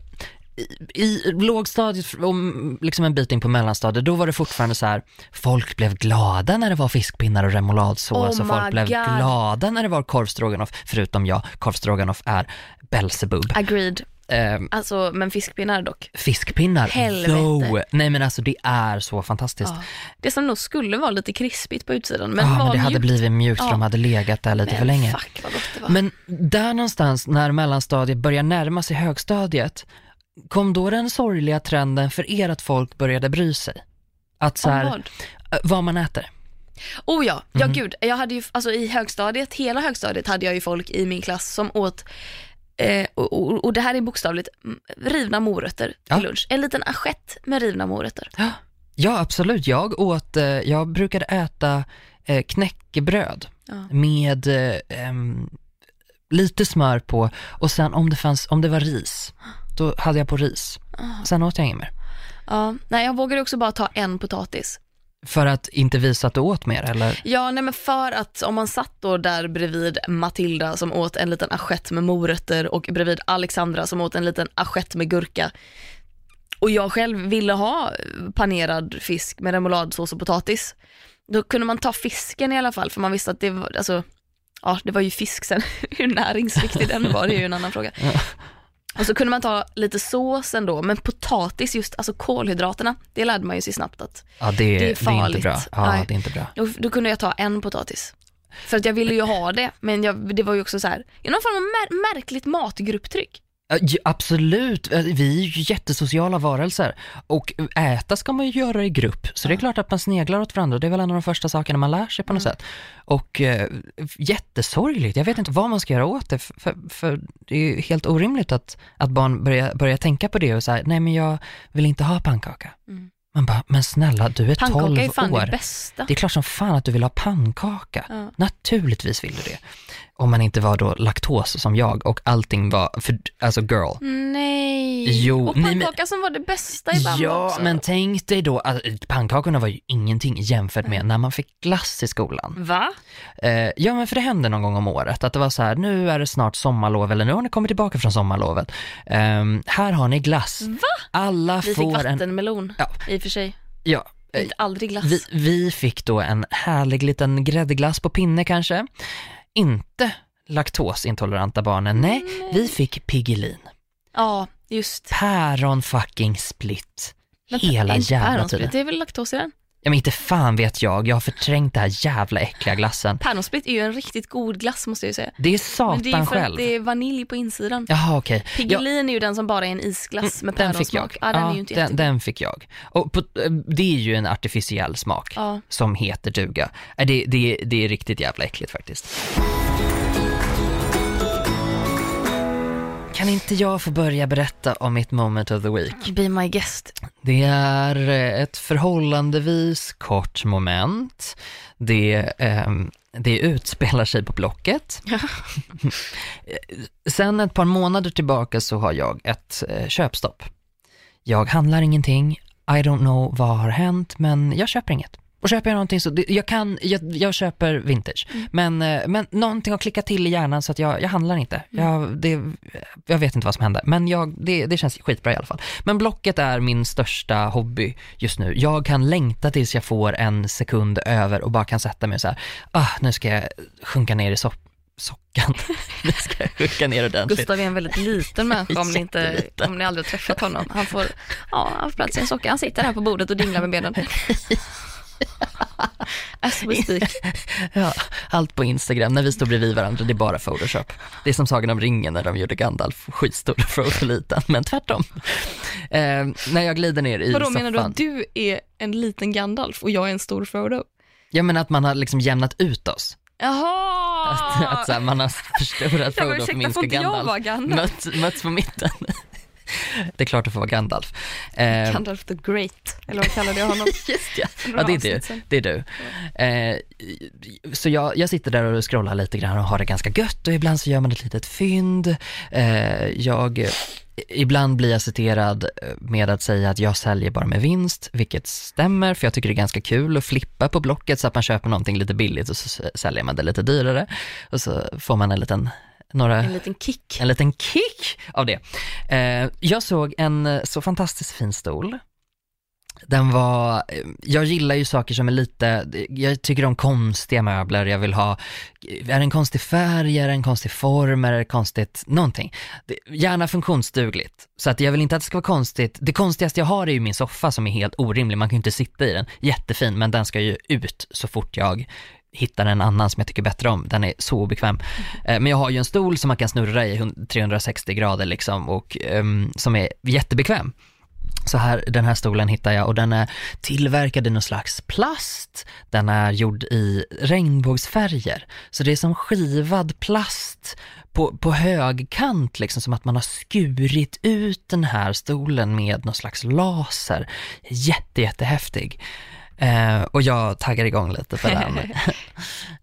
i, i lågstadiet och liksom en bit in på mellanstadiet, då var det fortfarande så här, folk blev glada när det var fiskpinnar och remouladsås Oh och folk my blev God. glada när det var korvstroganoff, förutom jag, korvstroganoff är Belsebub. Agreed. Eh, Alltså, men fiskpinnar dock. fiskpinnar, Helvete. though. Nej men alltså det är så fantastiskt. Ja. Det som nog skulle vara lite krispigt på utsidan, men ja, men det hade mjukt. blivit mjukt Ja. de hade legat där lite Men för länge. Fuck vad gott det var. Men där någonstans när mellanstadiet börjar närma sig högstadiet, kom då den sorgliga trenden för er att folk började bry sig? Att så här, vad? eh, vad man äter. Oh ja, ja Mhm. gud. Jag hade ju, alltså i högstadiet, hela högstadiet hade jag ju folk i min klass som åt Eh, och, och, och det här är bokstavligt rivna morötter till Ja. lunch. En liten assiett med rivna morötter. Ja, absolut. Jag åt, eh, jag brukade äta eh, knäckebröd Ja. med eh, lite smör på och sen om det fanns, om det var ris, då hade jag på ris. Ah. Sen åt jag inget mer. Ja, nej jag vågade också bara ta en potatis. För att inte visa att du åt mer eller? Ja, nej men för att om man satt då där bredvid Matilda som åt en liten assiett med morötter och bredvid Alexandra som åt en liten assiett med gurka och jag själv ville ha panerad fisk med remouladsås och potatis, då kunde man ta fisken i alla fall för man visste att det var, alltså, ja det var ju fisk sen, hur näringsriktig den var det är ju en annan fråga. Och så kunde man ta lite sås ändå, men potatis just, alltså kolhydraterna, det lärde man ju sig snabbt att Ja, det, Det är det är inte farligt. bra. Ja, Nej. det är inte bra. då, då kunde jag ta en potatis. För att jag ville ju ha det, men jag, det var ju också så här, i någon form av mär, märkligt matgrupptryck. Ja, Absolut, Eh, vi är ju jättesociala varelser och äta ska man ju göra i grupp, så det är klart att man sneglar åt varandra, det är väl en av de första sakerna man lär sig på något sätt. Och eh, jättesorgligt, jag vet inte vad man ska göra åt det, för, för, det är ju helt orimligt att, att barn börjar, börjar tänka på det och säga, nej men jag vill inte ha pannkaka. Mm. Man bara, men snälla du är 12 Pannkaka är fan år. det bästa. Det är klart som fan att du vill ha pannkaka. Ja. Naturligtvis vill du det. Om man inte var då laktos som jag och allting var, för, alltså girl. Nej. Jo, och nej, men- pannkaka som var det bästa i Bamma Ja, också. men tänk dig då, alltså, pannkakorna var ju ingenting jämfört med när man fick glass i skolan. Va? Eh, ja, men för det hände någon gång om året att det var så här, nu är det snart sommarlov eller nu har ni kommit tillbaka från sommarlovet. Ehm, här har ni glass. Va? Alla Vi fick får en, vattenmelon Ja. i och för sig. ja, eh, Inte aldrig glass. vi, vi fick då en härlig liten gräddglass på pinne kanske. Inte laktosintoleranta barnen, nej, vi fick Piggelin. Ja, just. Päron fucking split. Hela jävla tiden. Det är väl laktos i den? Ja men inte fan vet jag, jag har förträngt det här jävla äckliga glassen. Päronsplit är ju en riktigt god glass måste jag ju säga. Det är Men satan det är ju för själv. att det är vanilj på insidan. Jaha okej. Ja, Piggelin är ju den som bara är en isglass med den fick päronsmak. jag. Ja, den är ju inte den, den fick jag. Och på, eh, det är ju en artificiell smak Ja. som heter duga. Eh, Det, det, det är riktigt jävla äckligt faktiskt. Kan inte jag få börja berätta om mitt moment of the week? Be my guest. Det är eh, ett förhållandevis kort moment. Det, ehm, det utspelar sig på Blocket. Sen ett par månader tillbaka så har jag ett eh, köpstopp. Jag handlar ingenting, I don't know vad har hänt, men jag köper inget. Och köper jag någonting så, jag kan, jag, jag köper vintage. Men, eh, men någonting har klickat till i hjärnan så att jag, jag handlar inte. Jag, det, jag vet inte vad som hände, men jag, det, det känns skitbra i alla fall. Men Blocket är min största hobby just nu. Jag kan längta tills jag får en sekund över och bara kan sätta mig så här, ah, nu ska jag sjunka ner i sopp, sockan. nu ska jag sjunka ner ordentligt. Gustav är en väldigt liten människa om ni, inte, om ni aldrig har träffat honom. Han får, ja, han får plats i en socka. Han sitter här på bordet och dinglar med benen. As we speak. Ja, allt på Instagram, när vi står bredvid varandra, det är bara Photoshop. Det är som Sagan om ringen när de gjorde Gandalf skitstor och Frodo liten, men tvärtom. Eh, när jag glider ner i Vadå soffan. menar du att du är en liten Gandalf och jag är en stor Frodo? Ja men att man har liksom jämnat ut oss. Jaha! Att, att så här, man har förstorat Frodo och förminskat inte jag Gandalf. vara Gandalf? Möts, möts på mitten. Det är klart du får vara Gandalf. Eh, Gandalf the Great, eller vad kallade jag honom? Just ja. Ja, det är du. Det är du. Eh, så jag, jag sitter där och scrollar lite grann och har det ganska gött och ibland så gör man ett litet fynd. Eh, jag, ibland blir jag citerad med att säga att jag säljer bara med vinst, vilket stämmer för jag tycker det är ganska kul att flippa på Blocket så att man köper någonting lite billigt och så säljer man det lite dyrare och så får man en liten några En liten kick. en liten kick av det. Eh, jag såg en eh, så fantastiskt fin stol. Den var, eh, jag gillar ju saker som är lite, jag tycker om konstiga möbler, jag vill ha, är det en konstig färg, är det en konstig form, är det konstigt, någonting. Gärna funktionsdugligt. Så att jag vill inte att det ska vara konstigt, det konstigaste jag har är ju min soffa som är helt orimlig, man kan ju inte sitta i den, jättefin, men den ska ju ut så fort jag hittar en annan som jag tycker bättre om. Den är så obekväm. Eh, Men jag har ju en stol som man kan snurra i hund- 360 grader liksom och ehm, som är jättebekväm. Så här, den här stolen hittar jag och den är tillverkad i någon slags plast. Den är gjord i regnbågsfärger. Så det är som skivad plast på, på högkant, liksom som att man har skurit ut den här stolen med någon slags laser. Jätte, jättehäftig. Eh, och jag taggar igång lite för den.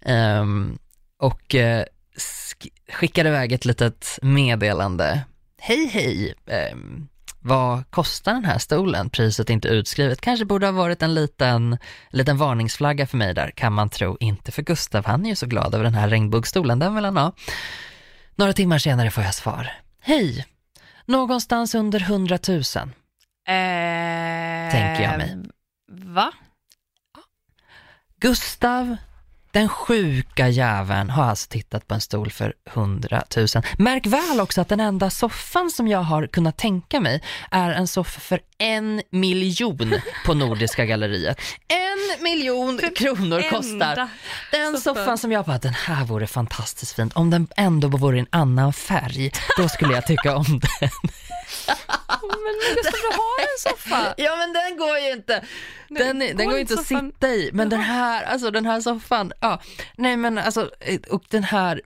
Ehm, och eh, sk- skickade iväg ett litet meddelande. Hej hej, ehm, vad kostar den här stolen? Priset är inte utskrivet. Kanske borde ha varit en liten, liten varningsflagga för mig där, kan man tro. Inte för Gustav, han är ju så glad över den här regnbågsstolen, den vill han ha. Några timmar senare får jag svar. Hej, någonstans under 100 000. Tänker jag mig. Va? Gustav, den sjuka jäveln, har alltså tittat på en stol för 100 000. Märk väl också att den enda soffan som jag har kunnat tänka mig är en soffa för en miljon på Nordiska galleriet. En miljon kronor kostar den soffan. soffan som jag bara, den här vore fantastiskt fint. Om den ändå vore i en annan färg, då skulle jag tycka om den. Men Gustav, du har en soffa. Ja men den går ju inte. Den, Nej, den går går ju inte inte att soffan? sitta i. Men den här, alltså den här soffan, ja. Nej men alltså, eh, och den här,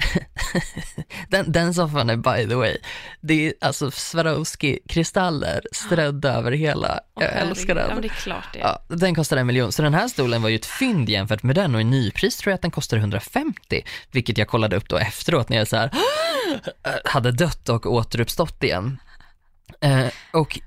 den, den soffan är by the way, det är alltså Swarovski-kristaller strödda över hela. Åh, Jag älskar herregud. Ja, den. det är klart det. Ja, den kostar en miljon, så den här stolen var ju ett fynd jämfört med den och i nypris tror jag att den kostar 150, vilket jag kollade upp då efteråt när jag så här hade dött och återuppstått igen. Eh, och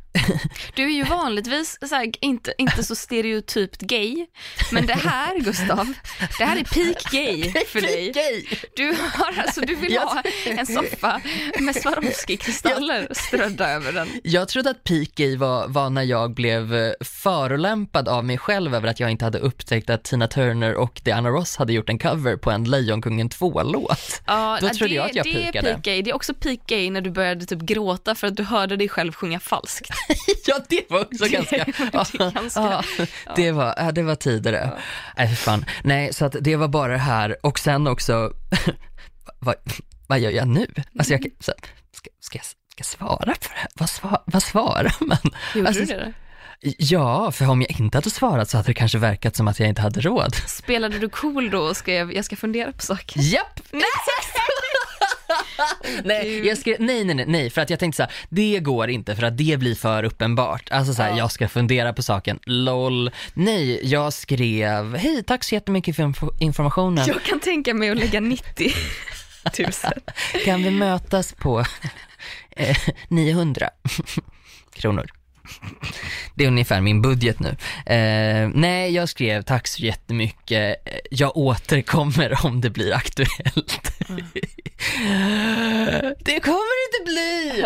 Du är ju vanligtvis här, inte, inte så stereotypt gay, men det här Gustav, det här är peak gay för dig. Gay. Du, har, alltså, du vill ha en soffa med Swarovski-kristaller strödda över den. Jag trodde att peak gay var, var när jag blev eh, förolämpad av mig själv över att jag inte hade upptäckt att Tina Turner och Diana Ross hade gjort en cover på en Lejonkungen 2-låt. Ja, Då det, trodde jag att jag det är pikade. peak gay. Det är också peak gay när du började typ gråta för att du hörde dig själv sjunga falskt. ja, det var också ganska... det ganska- ja, det, var, ja, det var tidigare. Nej, för fan. Nej, så att det var bara det här och sen också, vad, vad gör jag nu? Alltså jag, kan- så, ska, ska, jag, ska jag svara på det här? Vad, svar, vad svarar man? Gjorde Alltså, du det? Ja, för om jag inte hade svarat så hade det kanske verkat som att jag inte hade råd. Spelade du cool då och skrev jag ska fundera på saker? Japp! nej, jag skrev, nej, nej, nej, för att jag tänkte så här, det går inte för att det blir för uppenbart. Alltså så här, Ja. jag ska fundera på saken, LOL. Nej, jag skrev, hej, tack så jättemycket för info- informationen. Jag kan tänka mig att lägga 90 000. Kan vi mötas på eh, 900 kronor? Det är ungefär min budget nu. Eh, nej, jag skrev tack så jättemycket. Eh, Jag återkommer om det blir aktuellt. det kommer inte bli!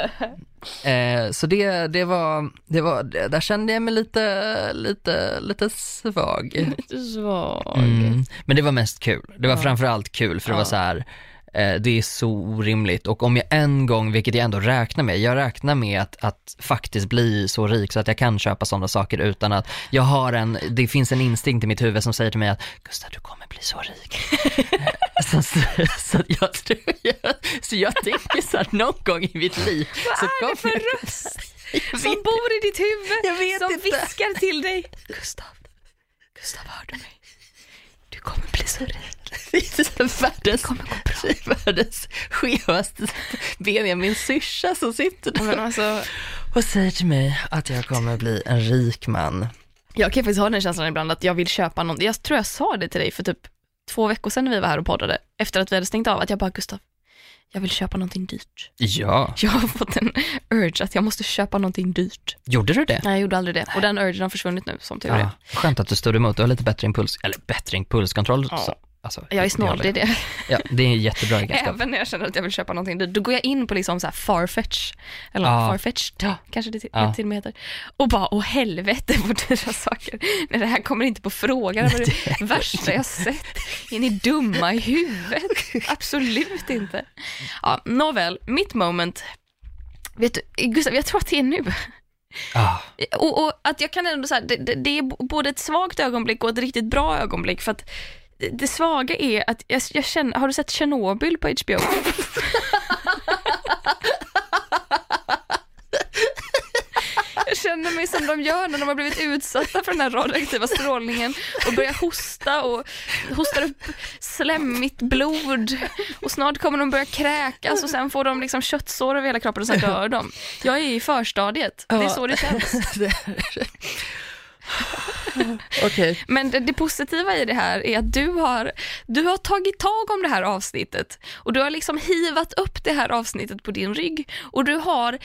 Eh, så det, det var, det var, där kände jag mig lite, lite, lite svag. Lite svag. Mm. Men det var mest kul. Det var Ja. framförallt kul för det Ja. var så här. Eh, Det är så orimligt och om jag en gång, vilket jag ändå räknar med, jag räknar med att, att faktiskt bli så rik så att jag kan köpa sådana saker utan att jag har en, det finns en instinkt i mitt huvud som säger till mig att Gustav du kommer bli så rik. Så, så, så, jag så jag tänker så här någon gång i mitt liv så Vad är det för röst som bor i ditt huvud? Som inte. viskar till dig. Gustav, Gustav hör du mig? Du kommer bli så rik. Det är världens, världens skevaste Benjamin syrsa som sitter där Men alltså, och säger till mig att jag kommer bli en rik man. jag kan faktiskt ha den känslan ibland att jag vill köpa något. Jag tror jag sa det till dig för typ två veckor sedan när vi var här och poddade, efter att vi hade stängt av, att jag bara Gustav, jag vill köpa någonting dyrt. Ja, Jag har fått en urge att jag måste köpa någonting dyrt. gjorde du det? Nej, jag gjorde aldrig det. Och den urgen har försvunnit nu, som tur är. Ja, skönt att du stod emot, du har lite bättre impuls, eller bättre impulskontroll. Ja. Så. Alltså, Jag är snål, det är det. Ja, det är en jättebra egenskap. Även när jag känner att jag vill köpa någonting, då, då går jag in på liksom så här Farfetch, eller Ja. Farfetched, kanske det till, Ja. till och med heter. Och bara, åh helvete vad dyra saker. Nej, det här kommer inte på frågan, det var det värsta jag sett. Är ni dumma i huvudet? Absolut inte. Ja, nåväl, mitt moment, vet du, Gustav, jag tror att det är nu. Ah, Och, och att jag kan ändå säga, det, det, det är både ett svagt ögonblick och ett riktigt bra ögonblick för att det, svaga är att jag, jag känner, har du sett Tjernobyl på HBO? Jag känner mig som de gör när de har blivit utsatta för den här radioaktiva strålningen och börjar hosta och hostar upp slemmigt blod och snart kommer de börja kräkas och sen får de liksom köttsår över hela kroppen och sen dör de. Jag är i förstadiet, det är så det känns. Okej. Men det, det positiva i det här är att du har, du har tagit tag om det här avsnittet och du har liksom hivat upp det här avsnittet på din rygg och du har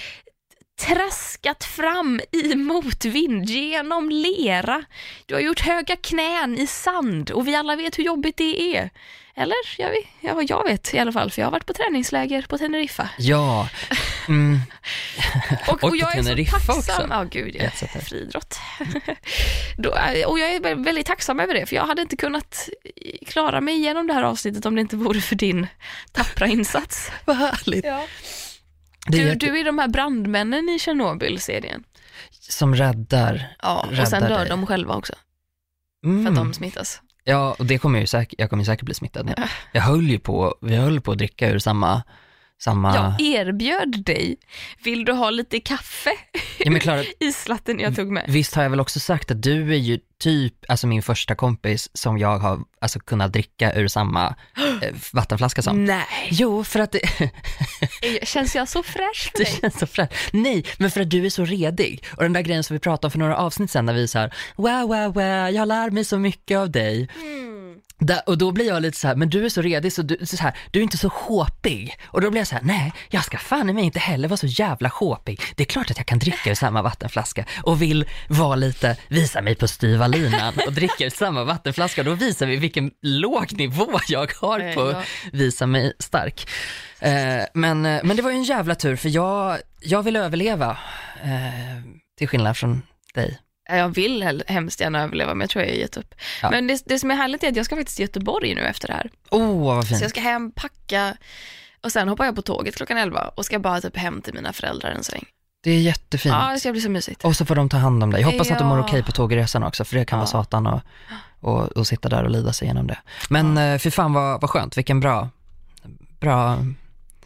traskat fram i motvind genom lera. Du har gjort höga knän i sand och vi alla vet hur jobbigt det är. Eller? Jag vet, ja, jag vet i alla fall, för jag har varit på träningsläger på Teneriffa. Ja. Mm. Och, Och på jag är så tacksam. Ja, gud, jag här. friidrott. Då, och jag är vä- väldigt tacksam över det, för jag hade inte kunnat klara mig igenom det här avsnittet om det inte vore för din tappra insats. Vad härligt. Ja. Är Du, du är de här brandmännen i Tjernobyl-serien. som räddar. Ja, och Räddar sen dör dig. de själva också, för Mm. att de smittas. Ja, och det kommer ju säkert, jag kommer ju säkert bli smittad. Jag, jag höll ju på, vi höll på att dricka ur samma, samma... Jag erbjöd dig, vill du ha lite kaffe? Ja, men Klara, Islatten jag tog med. visst har jag väl också sagt att du är ju typ, alltså min första kompis som jag har alltså, kunnat dricka ur samma eh, vattenflaska som. Nej, Jo, för att det, känns jag så fräsch för det dig? känns så fräscht. Nej, men för att du är så redig. Och den där grejen som vi pratade om för några avsnitt sen när vi så här, wow, wow, wow, jag lär mig så mycket av dig. Där, och då blir jag lite så här, men du är så redig så du, så här, du är inte så håpig. Och då blir jag så här, nej, jag ska fan i mig inte heller vara så jävla håpig. Det är klart att jag kan dricka ur samma vattenflaska och vill vara lite, visa mig på styva linan och dricka ur samma vattenflaska. Då visar vi vilken låg nivå jag har på visa mig stark. Eh, men, eh, men det var ju en jävla tur för jag, jag vill överleva, eh, till skillnad från dig. Ja, Jag vill hemskt gärna överleva, men jag tror jag har gett upp. Ja. Men det, det som är härligt är att jag ska faktiskt till Göteborg nu efter det här. Oh, vad Så fint. jag ska hem, packa och sen hoppar jag på tåget klockan 11 och ska bara typ hem till mina föräldrar en sväng. Det är jättefint. Ja, det ska bli så mysigt. Och så får de ta hand om dig. Jag hoppas att du mår Ja. okej på tågresan också, för det kan Ja. vara satan och, och, och sitta där och lida sig igenom det. Men ja. fy fan vad, vad skönt, vilken bra, bra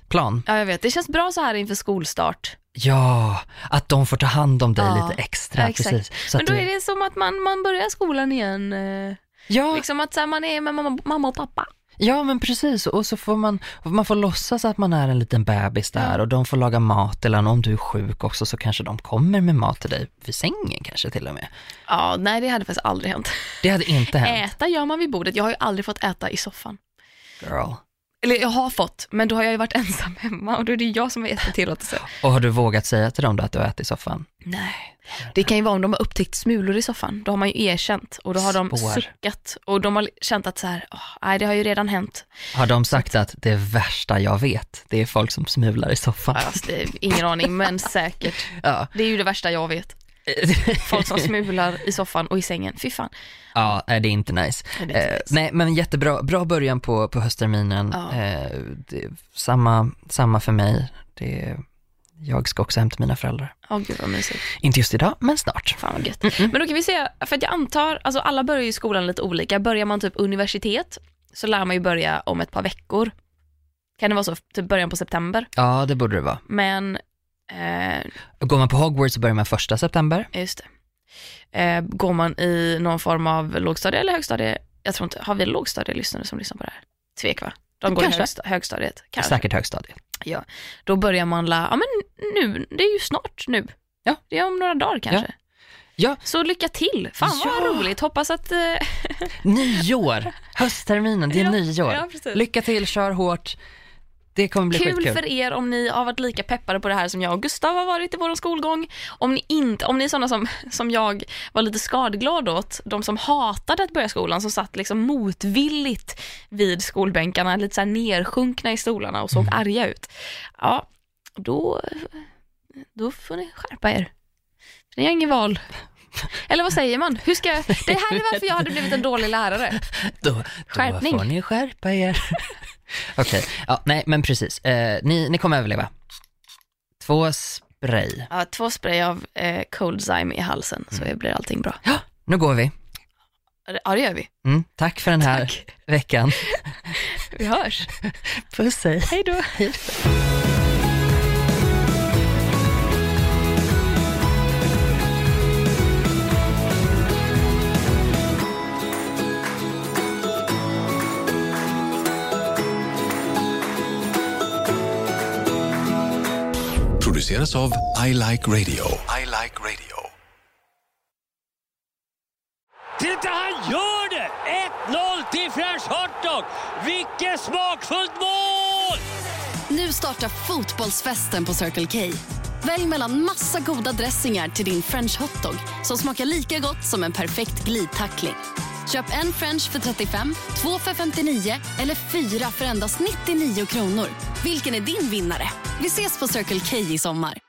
plan. Ja, jag vet. Det känns bra så här inför skolstart. Ja, att de får ta hand om dig Ja. lite extra. Ja, exakt. precis. Så Men då du, är det som att man, man börjar skolan igen. eh, ja, Liksom att så här, man är med mamma, mamma och pappa. ja, men precis. Och så får man, man får låtsas att man är en liten bebis där Ja. och de får laga mat eller om du är sjuk också så kanske de kommer med mat till dig vid sängen kanske till och med. Ja, nej det hade faktiskt aldrig hänt. Det hade inte hänt, Äta gör man vid bordet. Jag har ju aldrig fått äta i soffan. girl. Eller jag har fått, men då har jag ju varit ensam hemma och då är det jag som har gett tillåtelse. Och har du vågat säga till dem då att du har ätit i soffan? Nej. Det kan ju vara om de har upptäckt smulor i soffan. Då har man ju erkänt och då har de Spår. suckat och de har känt att så här, "Åh, nej det har ju redan hänt. Har de sagt att det värsta jag vet, det är folk som smular i soffan? Ja, ingen aning, men säkert. Ja. Det är ju det värsta jag vet. Folk som smular i soffan och i sängen. Fy fan. ja, det är inte nice. Är inte Eh, nice. nej, men jättebra bra början på, på höstterminen. Ja. Eh, det, samma, samma för mig. Det, jag ska också hem till mina föräldrar. Åh gud vad mysigt. Inte just idag, men snart. Fan vad gött. Men då kan vi se, för att jag antar, alltså alla börjar ju skolan lite olika. Börjar man typ universitet så lär man ju börja om ett par veckor. Kan det vara så, typ början på september. Ja, det borde det vara. Men, eh, Går man på Hogwarts så börjar man första september. just det. Eh, går man i någon form av lågstadie eller högstadie? Jag tror inte, har vi lågstadielyssnare som lyssnar på det här? Tvek va? De går Kanske. i högsta, högstadiet. Kanske. Säkert högstadiet. Ja. Då börjar man la, ja men nu, det är ju snart nu. Ja. Det är om några dagar kanske. Ja. Så lycka till. Fan vad Ja. roligt. Hoppas att... Eh, Nyår! Höstterminen, det är Ja, nyår. ja. Lycka till, kör hårt. Det kommer bli Kul skitkul. för er om ni har varit lika peppade på det här som jag och Gustav har varit i vår skolgång. Om ni inte, om ni är sådana som, som jag var lite skadeglad åt, de som hatade att börja skolan, som satt liksom motvilligt vid skolbänkarna, lite så här nersjunkna i stolarna och såg arga ut. Ja, då, då får ni skärpa er. Ni har inget val. Eller vad säger man? Hur ska, det här är varför jag hade blivit en dålig lärare. Då, Skärpning. då får ni skärpa er. Okej, ja, nej men precis. Eh, ni, ni kommer överleva. Två spray. Ja, två spray av eh, Coldzyme i halsen så blir allting bra. Nu går vi. Ja, det gör vi. Mm, tack för den här Tack. veckan. Vi hörs. Puss hej. Hej då. Produceras av I Like Radio. I Like Radio. Titta, han gör det! 1-0 till French Hotdog! Vilket smakfullt mål! Nu startar fotbollsfesten på Circle K. Välj mellan massa goda dressingar till din french hotdog som smakar lika gott som en perfekt glidtackling. Köp en french för 35, två för 59 eller fyra för endast 99 kronor. Vilken är din vinnare? Vi ses på Circle K i sommar.